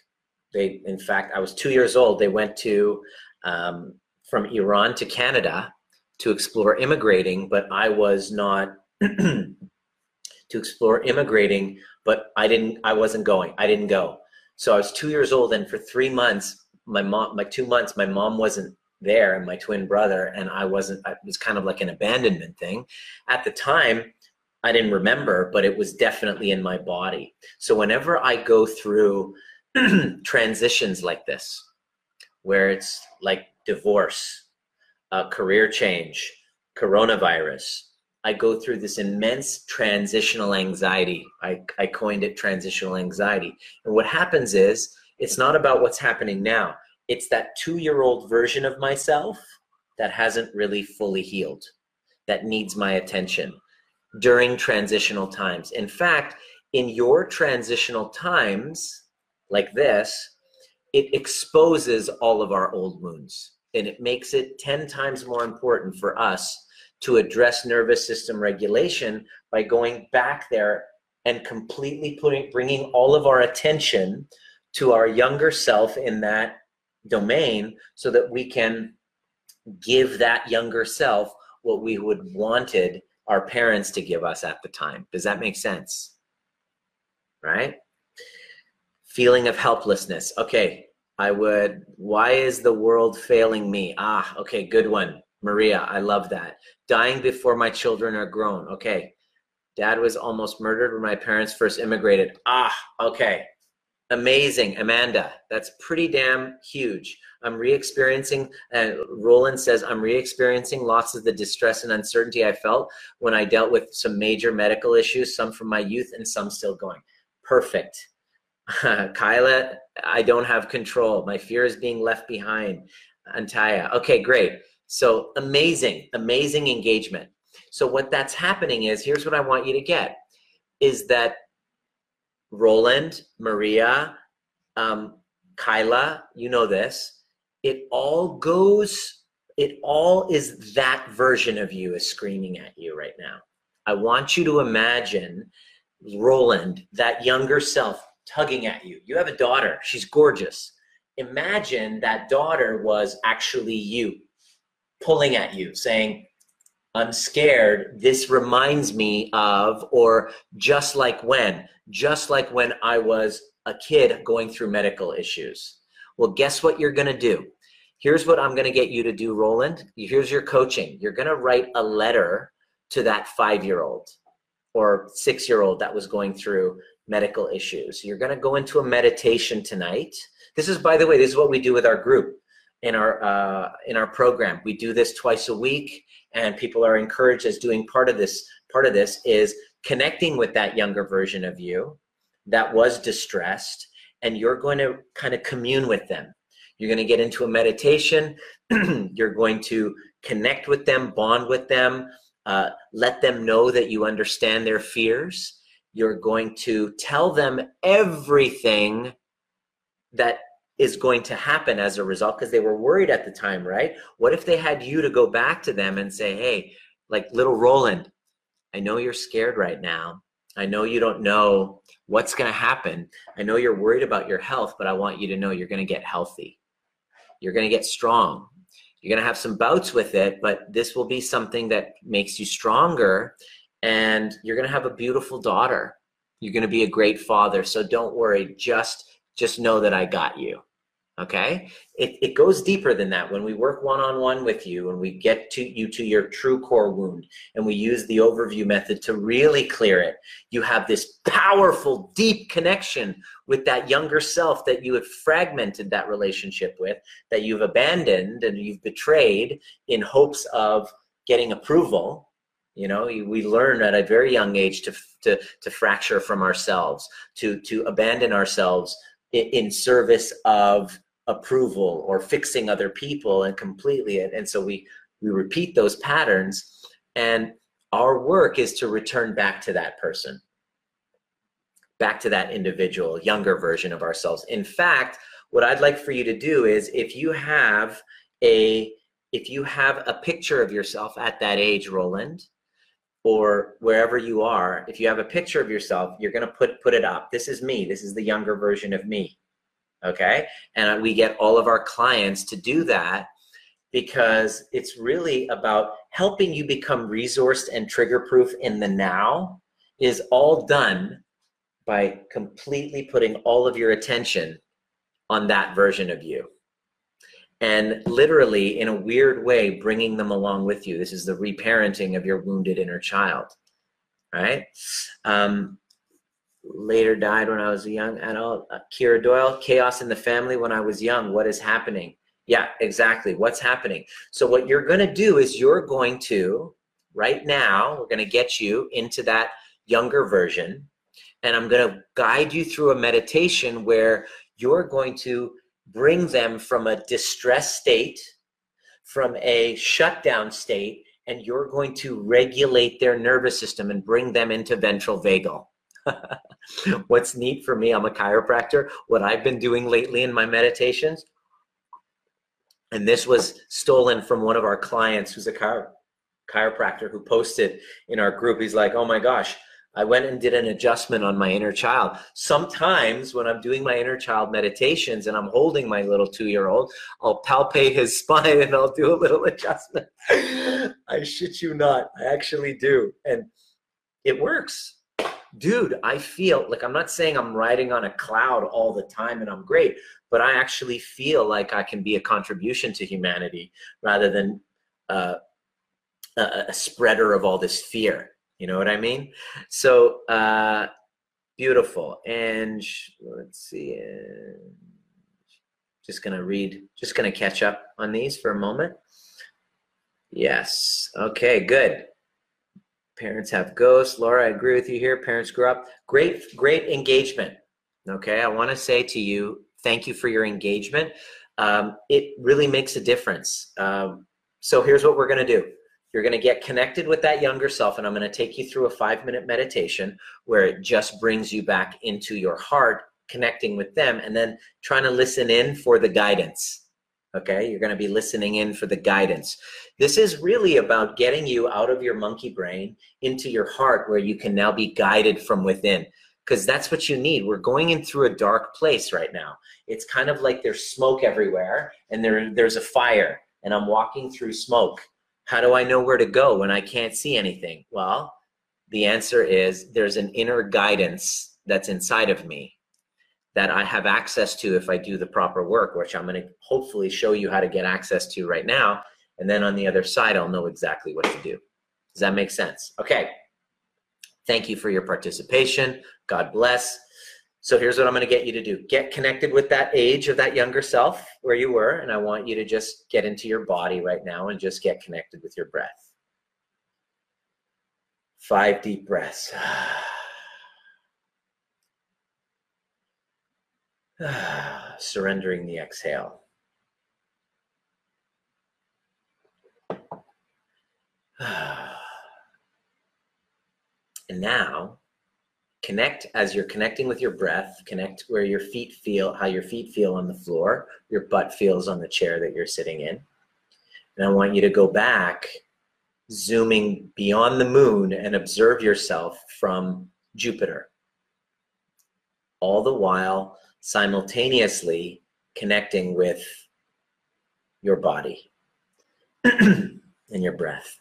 They, in fact, I was two years old. They went to um, from Iran to Canada to explore immigrating, but I was not to explore immigrating but I didn't, I wasn't going. I didn't go. So I was two years old, and for three months, my mom, my two months, my mom wasn't there, and my twin brother, and I wasn't. It was kind of like an abandonment thing. At the time, I didn't remember, but it was definitely in my body. So whenever I go through transitions like this, where it's like divorce, uh, career change, coronavirus, I go through this immense transitional anxiety. I, I coined it transitional anxiety. And what happens is, it's not about what's happening now. It's that two year old version of myself that hasn't really fully healed, that needs my attention during transitional times. In fact, in your transitional times like this, it exposes all of our old wounds and it makes it 10 times more important for us to address nervous system regulation by going back there and completely putting bringing all of our attention to our younger self in that domain so that we can give that younger self what we would wanted our parents to give us at the time. Does that make sense? Right? Feeling of helplessness. Okay i would why is the world failing me? Ah okay good one maria i love that dying before my children are grown okay dad was almost murdered when my parents first immigrated ah okay Amazing, Amanda. That's pretty damn huge. I'm re-experiencing. Uh, Roland says I'm re-experiencing lots of the distress and uncertainty I felt when I dealt with some major medical issues, some from my youth and some still going. Perfect. Kyla, I don't have control. My fear is being left behind. Antaya. Okay, great. So amazing, amazing engagement. So what that's happening is here's what I want you to get is that Roland, Maria, um, Kyla, you know this. It all goes, it all is that version of you is screaming at you right now. I want you to imagine Roland, that younger self, tugging at you. You have a daughter, she's gorgeous. Imagine that daughter was actually you, pulling at you, saying, I'm scared. This reminds me of, or just like when, just like when I was a kid going through medical issues. Well, guess what you're going to do? Here's what I'm going to get you to do, Roland. Here's your coaching. You're going to write a letter to that five year old or six year old that was going through medical issues. You're going to go into a meditation tonight. This is, by the way, this is what we do with our group in our uh, in our program. We do this twice a week, and people are encouraged as doing part of this. Part of this is connecting with that younger version of you that was distressed, and you're going to kind of commune with them. You're going to get into a meditation. you're going to connect with them, bond with them, uh, let them know that you understand their fears. You're going to tell them everything that is going to happen as a result because they were worried at the time, right? What if they had you to go back to them and say, hey, like little Roland, I know you're scared right now. I know you don't know what's going to happen. I know you're worried about your health, but I want you to know you're going to get healthy. You're going to get strong. You're going to have some bouts with it, but this will be something that makes you stronger. And you're going to have a beautiful daughter. You're going to be a great father. So don't worry. Just just know that I got you okay? It, it goes deeper than that. When we work one-on-one with you and we get to you to your true core wound and we use the overview method to really clear it you have this powerful deep connection with that younger self that you have fragmented that relationship with that you've abandoned and you've betrayed in hopes of getting approval. You know we learn at a very young age to to to fracture from ourselves to to abandon ourselves in service of approval or fixing other people and completely and, and so we we repeat those patterns and our work is to return back to that person. Back to that individual younger version of ourselves. In fact what i'd like for you to do is if you have a if you have a picture of yourself at that age roland or wherever you are if you have a picture of yourself you're going to put put it up. This is me. This is the younger version of me okay? And we get all of our clients to do that because it's really about helping you become resourced and trigger proof in the now is all done by completely putting all of your attention on that version of you. And literally in a weird way bringing them along with you. This is the reparenting of your wounded inner child right? Um, later died when I was a young adult. Uh, Kira Doyle, chaos in the family when I was young. What is happening? Yeah, exactly. What's happening? So, what you're going to do is you're going to, right now, we're going to get you into that younger version. And I'm going to guide you through a meditation where you're going to bring them from a distress state, from a shutdown state, and you're going to regulate their nervous system and bring them into ventral vagal What's neat for me, I'm a chiropractor. What I've been doing lately in my meditations, and this was stolen from one of our clients who's a chiro- chiropractor who posted in our group. He's like, oh my gosh, I went and did an adjustment on my inner child. Sometimes when I'm doing my inner child meditations and I'm holding my little two year old, I'll palpate his spine and I'll do a little adjustment. I shit you not. I actually do. And it works. Dude, I feel like I'm not saying I'm riding on a cloud all the time and I'm great, but I actually feel like I can be a contribution to humanity rather than uh, a, a spreader of all this fear you know what I mean? So uh, beautiful. And let's see. Just gonna read. Just gonna catch up on these for a moment. Yes. Okay. Good. Parents have ghosts. Laura, I agree with you here. Parents grew up. Great, great engagement. Okay. I want to say to you, thank you for your engagement. Um, it really makes a difference. Um, so here's what we're going to do you're going to get connected with that younger self, and I'm going to take you through a five minute meditation where it just brings you back into your heart, connecting with them, and then trying to listen in for the guidance. Okay, you're going to be listening in for the guidance. This is really about getting you out of your monkey brain into your heart where you can now be guided from within because that's what you need. We're going in through a dark place right now. It's kind of like there's smoke everywhere and there, there's a fire, and I'm walking through smoke how do I know where to go when I can't see anything? Well, the answer is there's an inner guidance that's inside of me that I have access to if I do the proper work, which I'm going to hopefully show you how to get access to right now. And then on the other side, I'll know exactly what to do. Does that make sense? Okay. Thank you for your participation. God bless. So here's what I'm going to get you to do get connected with that age of that younger self where you were. And I want you to just get into your body right now and just get connected with your breath. Five deep breaths. Surrendering the exhale. And now connect as you're connecting with your breath connect where your feet feel how your feet feel on the floor your butt feels on the chair that you're sitting in and i want you to go back zooming beyond the moon and observe yourself from jupiter all the while simultaneously connecting with your body and your breath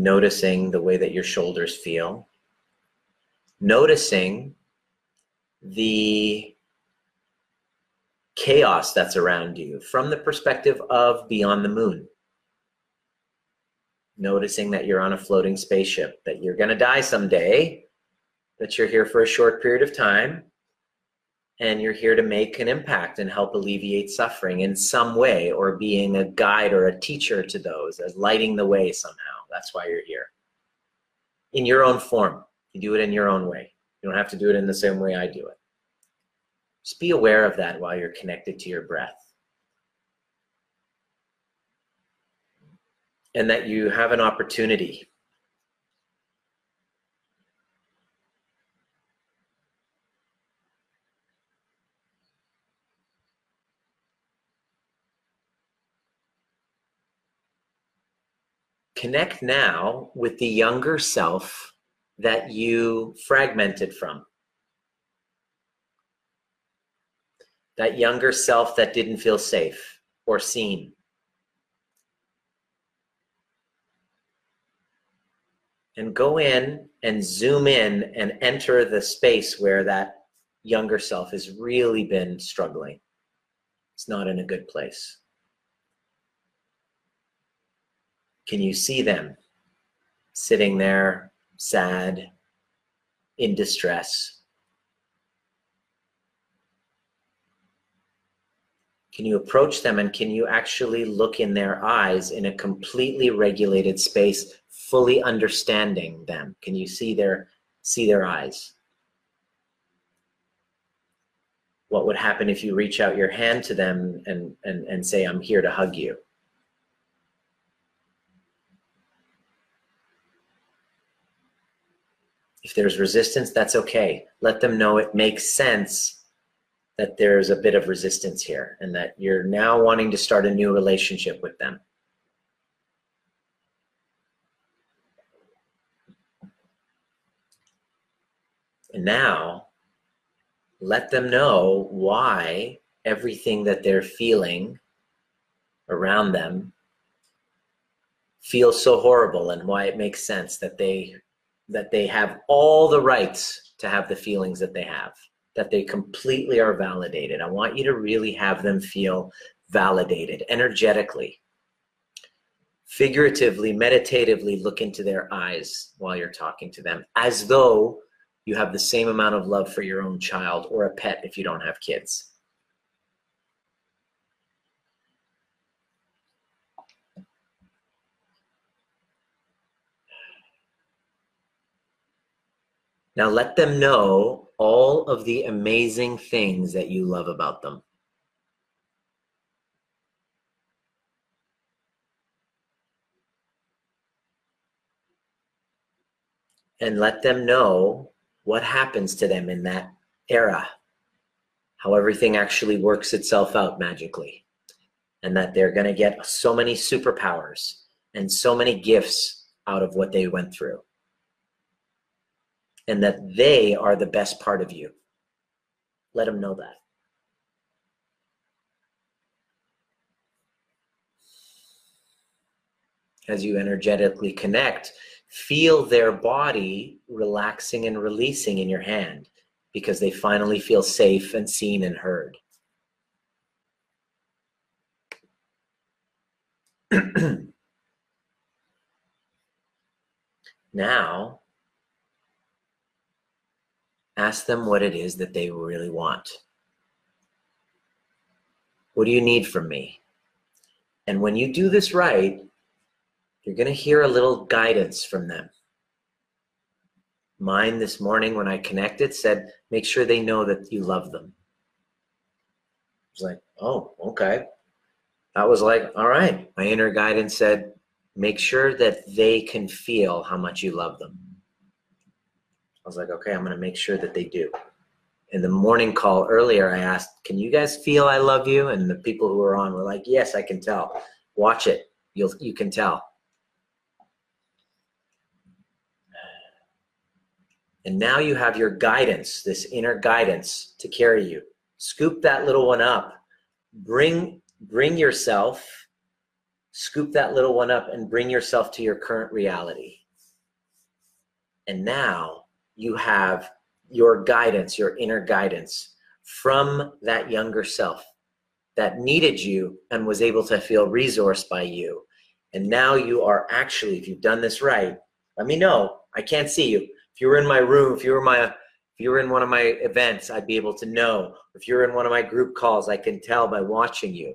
noticing the way that your shoulders feel, noticing the chaos that's around you from the perspective of beyond the moon. Noticing that you're on a floating spaceship, that you're going to die someday, that you're here for a short period of time, and you're here to make an impact and help alleviate suffering in some way or being a guide or a teacher to those as lighting the way somehow. That's why you're here. In your own form. You do it in your own way. You don't have to do it in the same way i do it. Just be aware of that while you're connected to your breath. And that you have an opportunity Connect now with the younger self that you fragmented from. That younger self that didn't feel safe or seen. And go in and zoom in and enter the space where that younger self has really been struggling. It's not in a good place. Can you see them sitting there, sad, in distress? Can you approach them and can you actually look in their eyes in a completely regulated space, fully understanding them? Can you see their see their eyes? What would happen if you reach out your hand to them and, and, and say, I'm here to hug you? If there's resistance, that's okay. Let them know it makes sense that there's a bit of resistance here and that you're now wanting to start a new relationship with them. And now, let them know why everything that they're feeling around them feels so horrible and why it makes sense that they that they have all the rights to have the feelings that they have that they completely are validated i want you to really have them feel validated energetically figuratively meditatively look into their eyes while you're talking to them as though you have the same amount of love for your own child or a pet if you don't have kids. Now let them know all of the amazing things that you love about them. And let them know what happens to them in that era, how everything actually works itself out magically, and that they're going to get so many superpowers and so many gifts out of what they went through, and that they are the best part of you. Let them know that. As you energetically connect, feel their body relaxing and releasing in your hand because they finally feel safe and seen and heard. now, ask them what it is that they really want. What do you need from me? And when you do this right, you're going to hear a little guidance from them. Mine this morning, when I connected, said, make sure they know that you love them. I was like, oh, okay. That was like, all right. My inner guidance said, make sure that they can feel how much you love them. Was like, okay, I'm going to make sure that they do. In the morning call earlier, I asked, can you guys feel I love you? And the people who were on were like, yes, I can tell. Watch it. You'll, you can tell. And now you have your guidance, this inner guidance to carry you. Scoop that little one up. Bring bring yourself scoop that little one up and bring yourself to your current reality. And now you have your guidance, your inner guidance from that younger self that needed you and was able to feel resourced by you. And now you are actually, if you've done this right, let me know. I can't see you if you were in my room, if you were my if you were in one of my events, I'd be able to know. If you're in one of my group calls, I can tell by watching you.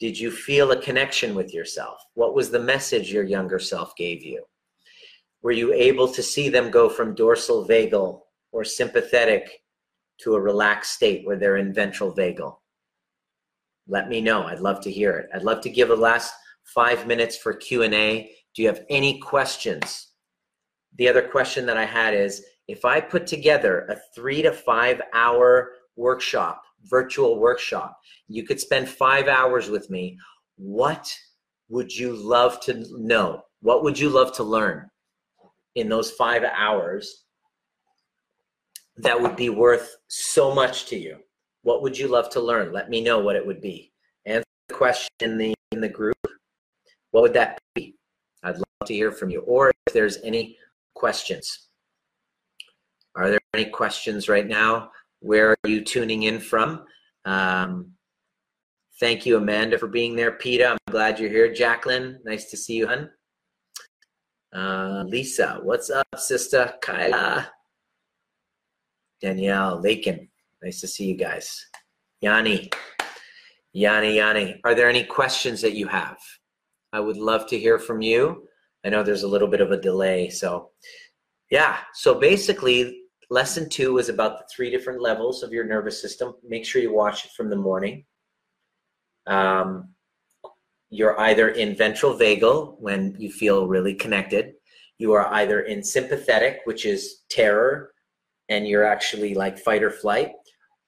Did you feel a connection with yourself? What was the message your younger self gave you? Were you able to see them go from dorsal vagal or sympathetic to a relaxed state where they're in ventral vagal? Let me know. I'd love to hear it. I'd love to give the last five minutes for Q&A. Do you have any questions? the other question that I had is if I put together a three to five hour workshop, virtual workshop, you could spend five hours with me. What would you love to know? What would you love to learn in those five hours that would be worth so much to you? What would you love to learn? Let me know what it would be. Answer the question in the in the group. What would that be? I'd love to hear from you. Or if there's any questions. Are there any questions right now? Where are you tuning in from? Um, thank you, Amanda, for being there. Peter, I'm glad you're here. Jacqueline, nice to see you, hun. Uh, Lisa, what's up, sister? Kyla. Danielle, Lakin, nice to see you guys. Yanni, Yanni, Yanni, are there any questions that you have? I would love to hear from you. I know there's a little bit of a delay. So, yeah. So basically, lesson two is about the three different levels of your nervous system. Make sure you watch it from the morning. Um, you're either in ventral vagal when you feel really connected. you are either in sympathetic, which is terror, and you're actually like fight or flight,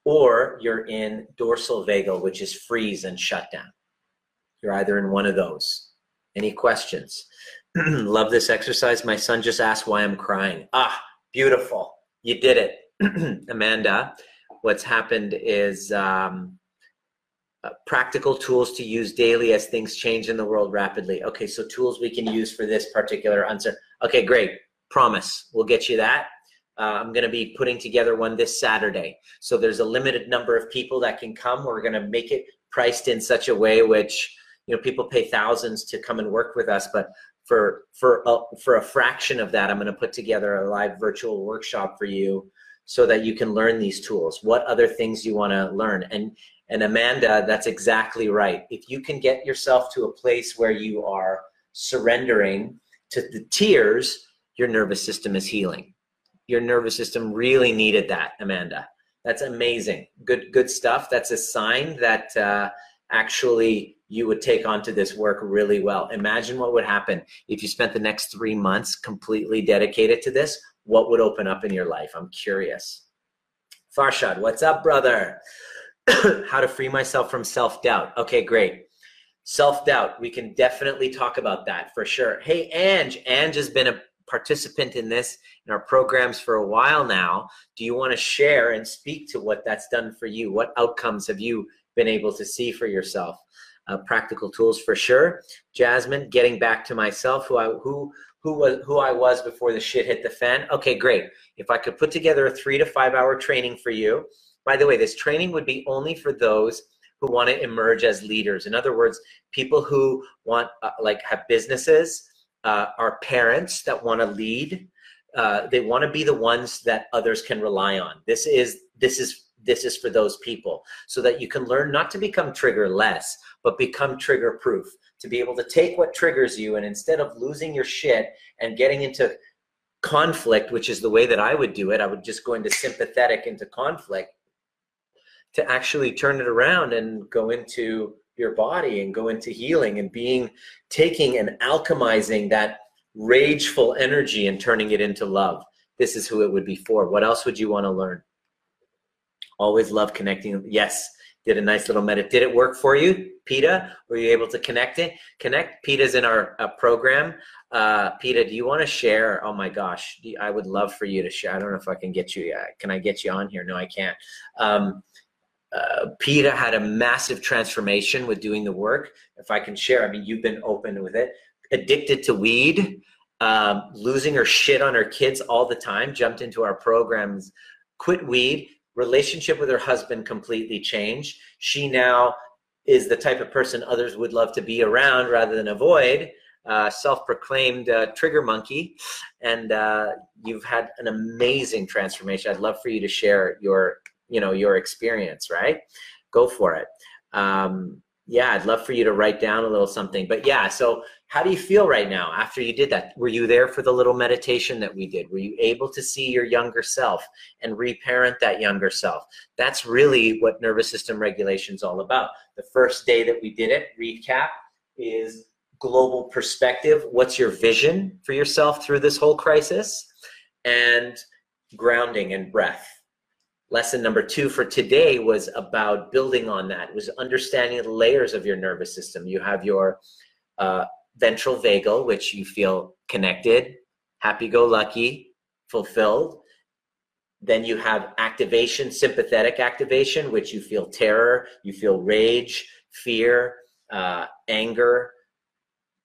or you're in dorsal vagal, which is freeze and shutdown. You're either in one of those. Any questions? Love this exercise. My son just asked why I'm crying. Ah, beautiful. You did it. Amanda, what's happened is um, uh, practical tools to use daily as things change in the world rapidly. Okay, so tools we can use for this particular answer. Okay, great. Promise. We'll get you that. Uh, I'm going to be putting together one this Saturday. So there's a limited number of people that can come. We're going to make it priced in such a way which you know people pay thousands to come and work with us, but for for a, for a fraction of that, I'm going to put together a live virtual workshop for you so that you can learn these tools. What other things you want to learn? And and Amanda, that's exactly right. If you can get yourself to a place where you are surrendering to the tears, your nervous system is healing your nervous system really needed that, Amanda. That's amazing. Good, good stuff. That's a sign that uh, actually you would take onto this work really well. Imagine what would happen if you spent the next three months completely dedicated to this. What would open up in your life? I'm curious. Farshad, what's up, brother? How to free myself from self doubt. Okay, great. Self doubt. We can definitely talk about that for sure. Hey, Ange. Ange has been a participant in this in our programs for a while now. Do you want to share and speak to what that's done for you? What outcomes have you been able to see for yourself? Uh, practical tools for sure. Jasmine, getting back to myself, who I who who was who I was before the shit hit the fan. Okay, great. If I could put together a three to five hour training for you. By the way, this training would be only for those who want to emerge as leaders. In other words, people who want uh, like have businesses uh, are parents that want to lead. Uh, they want to be the ones that others can rely on. This is this is this is for those people so that you can learn not to become trigger less, but become trigger proof. To be able to take what triggers you and instead of losing your shit and getting into conflict, which is the way that I would do it, I would just go into sympathetic into conflict to actually turn it around and go into your body and go into healing and being taking and alchemizing that rageful energy and turning it into love. This is who it would be for. What else would you want to learn? Always love connecting. Yes, did a nice little medit. Did it work for you, Peta? Were you able to connect it? Connect. Peta's in our uh, program. Uh, Peta, do you want to share? Oh my gosh, I would love for you to share. I don't know if I can get you. Uh, can I get you on here? No, I can't. Um, uh, Peta had a massive transformation with doing the work. If I can share, I mean, you've been open with it. Addicted to weed, um, losing her shit on her kids all the time, jumped into our programs, quit weed, relationship with her husband completely changed. She now is the type of person others would love to be around rather than avoid. Uh, self-proclaimed uh, trigger monkey, and uh, you've had an amazing transformation. I'd love for you to share your you know your experience right? Go for it. Um, yeah i'd love for you to write down a little something but yeah so how do you feel right now after you did that? Were you there for the little meditation that we did? Were you able to see your younger self and reparent that younger self? That's really what nervous system regulation is all about. The first day that we did it recap is global perspective. What's your vision for yourself through this whole crisis? And grounding and breath lesson number two for today was about building on that was understanding the layers of your nervous system. You have your uh, ventral vagal which you feel connected happy-go-lucky fulfilled. Then you have activation sympathetic activation which you feel terror you feel rage fear uh, anger.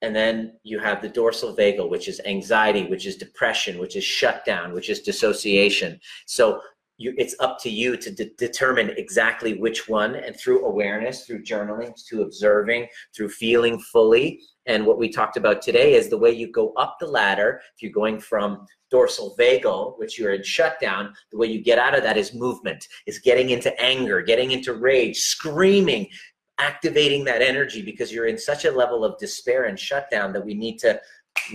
And then you have the dorsal vagal which is anxiety which is depression which is shutdown which is dissociation. So you, it's up to you to de- determine exactly which one and through awareness through journaling through observing through feeling fully. And what we talked about today is the way you go up the ladder if you're going from dorsal vagal which you're in shutdown the way you get out of that is movement. Is getting into anger getting into rage screaming activating that energy because you're in such a level of despair and shutdown that we need to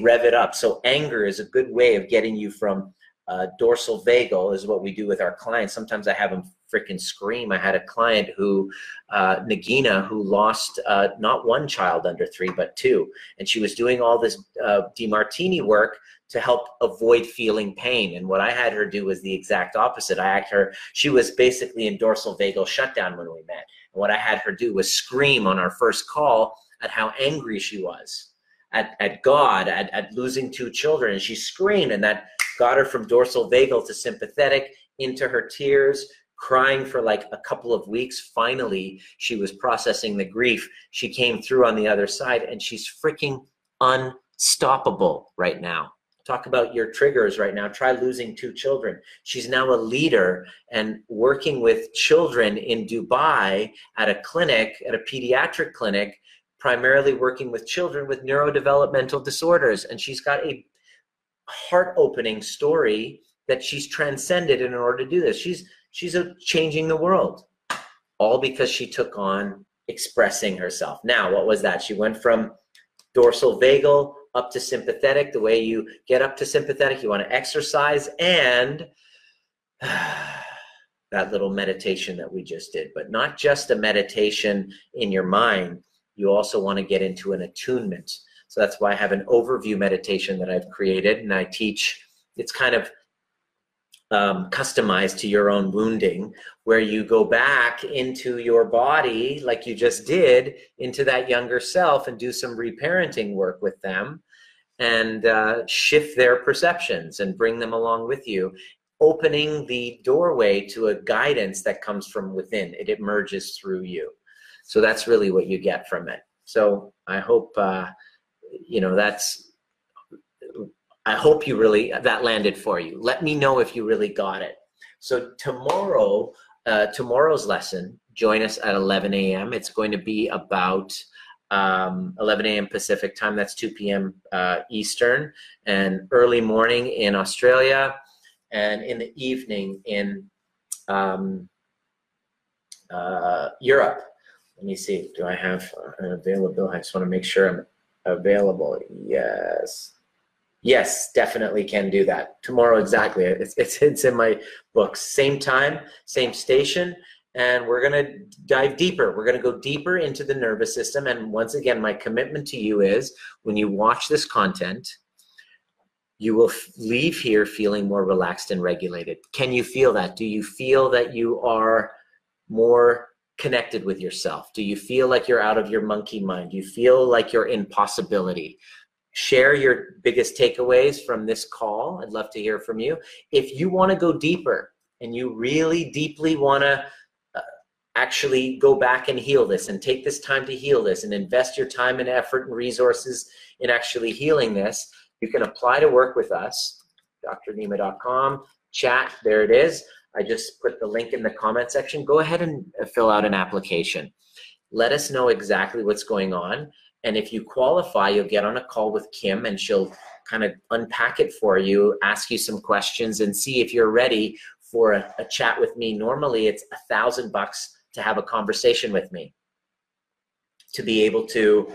rev it up. So anger is a good way of getting you from uh, dorsal vagal is what we do with our clients. Sometimes I have them freaking scream. I had a client who, uh, Nagina, who lost uh, not one child under three, but two. And she was doing all this uh, Demartini work to help avoid feeling pain. And what I had her do was the exact opposite. I had her, she was basically in dorsal vagal shutdown when we met. And what I had her do was scream on our first call at how angry she was at, at God, at, at losing two children. And she screamed, and that got her from dorsal vagal to sympathetic into her tears, crying for like a couple of weeks. Finally, she was processing the grief. She came through on the other side, and she's freaking unstoppable right now. Talk about your triggers right now. Try losing two children. She's now a leader and working with children in Dubai at a clinic, at a pediatric clinic, primarily working with children with neurodevelopmental disorders. And she's got a heart opening story that she's transcended in order to do this. She's she's a, changing the world, all because she took on expressing herself. Now, what was that? She went from dorsal vagal up to sympathetic. The way you get up to sympathetic, you want to exercise and that little meditation that we just did, but not just a meditation in your mind. You also want to get into an attunement. So that's why I have an overview meditation that I've created and I teach. It's kind of um, customized to your own wounding, where you go back into your body, like you just did, into that younger self and do some reparenting work with them and uh, shift their perceptions and bring them along with you, opening the doorway to a guidance that comes from within. It emerges through you. So that's really what you get from it. So I hope, uh, you know, that's I hope you really that landed for you. Let me know if you really got it. So tomorrow, uh, tomorrow's lesson, join us at 11 a.m. It's going to be about um, 11 a.m. Pacific time. That's 2 p.m. Uh, Eastern, and early morning in Australia, and in the evening in um, uh, Europe. Let me see. Do I have an available? I just want to make sure I'm available. Yes. Yes, definitely can do that. Tomorrow, exactly. It's, it's, it's in my books. Same time, same station, and we're going to dive deeper. We're going to go deeper into the nervous system. And once again, my commitment to you is when you watch this content, you will leave here feeling more relaxed and regulated. Can you feel that? Do you feel that you are more connected with yourself? Do you feel like you're out of your monkey mind? Do you feel like you're in possibility? share your biggest takeaways from this call. I'd love to hear from you. If you want to go deeper and you really deeply want to uh, actually go back and heal this and take this time to heal this and invest your time and effort and resources in actually healing this, you can apply to work with us, drnima.com, chat, there it is. I just put the link in the comment section. Go ahead and fill out an application. Let us know exactly what's going on and if you qualify, you'll get on a call with Kim and she'll kind of unpack it for you, ask you some questions, and see if you're ready for a, a chat with me. Normally, it's a thousand bucks to have a conversation with me to be able to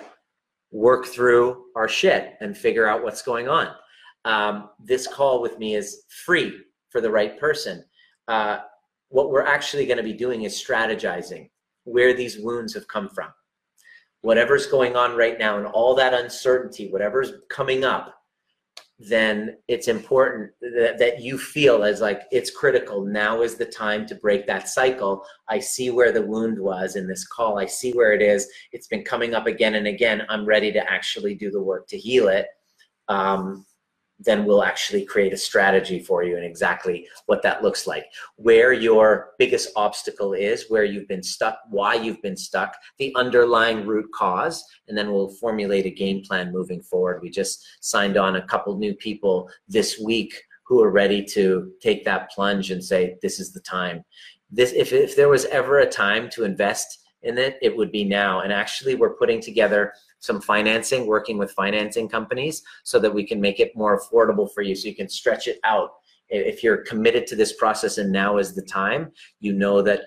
work through our shit and figure out what's going on. Um, this call with me is free for the right person. Uh, what we're actually going to be doing is strategizing where these wounds have come from whatever's going on right now and all that uncertainty, whatever's coming up, then it's important that, that you feel as like it's critical. Now is the time to break that cycle. I see where the wound was in this call. I see where it is. It's been coming up again and again. I'm ready to actually do the work to heal it. Um, then we'll actually create a strategy for you and exactly what that looks like. Where your biggest obstacle is, where you've been stuck, why you've been stuck, the underlying root cause, and then we'll formulate a game plan moving forward. We just signed on a couple new people this week who are ready to take that plunge and say, this is the time. This, if, if there was ever a time to invest in it, it would be now. And actually, we're putting together some financing, working with financing companies so that we can make it more affordable for you so you can stretch it out. If you're committed to this process and now is the time, you know that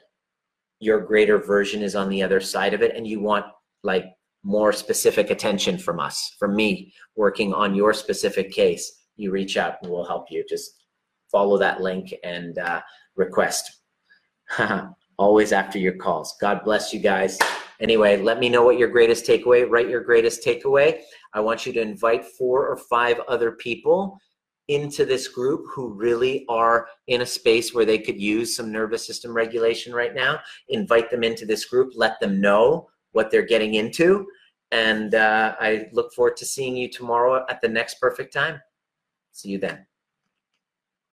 your greater version is on the other side of it and you want like more specific attention from us, from me working on your specific case, you reach out and we'll help you. Just follow that link and uh, request. Always after your calls. God bless you guys. Anyway, let me know what your greatest takeaway, write your greatest takeaway. I want you to invite four or five other people into this group who really are in a space where they could use some nervous system regulation right now. Invite them into this group, let them know what they're getting into. And uh, I look forward to seeing you tomorrow at the next perfect time. See you then.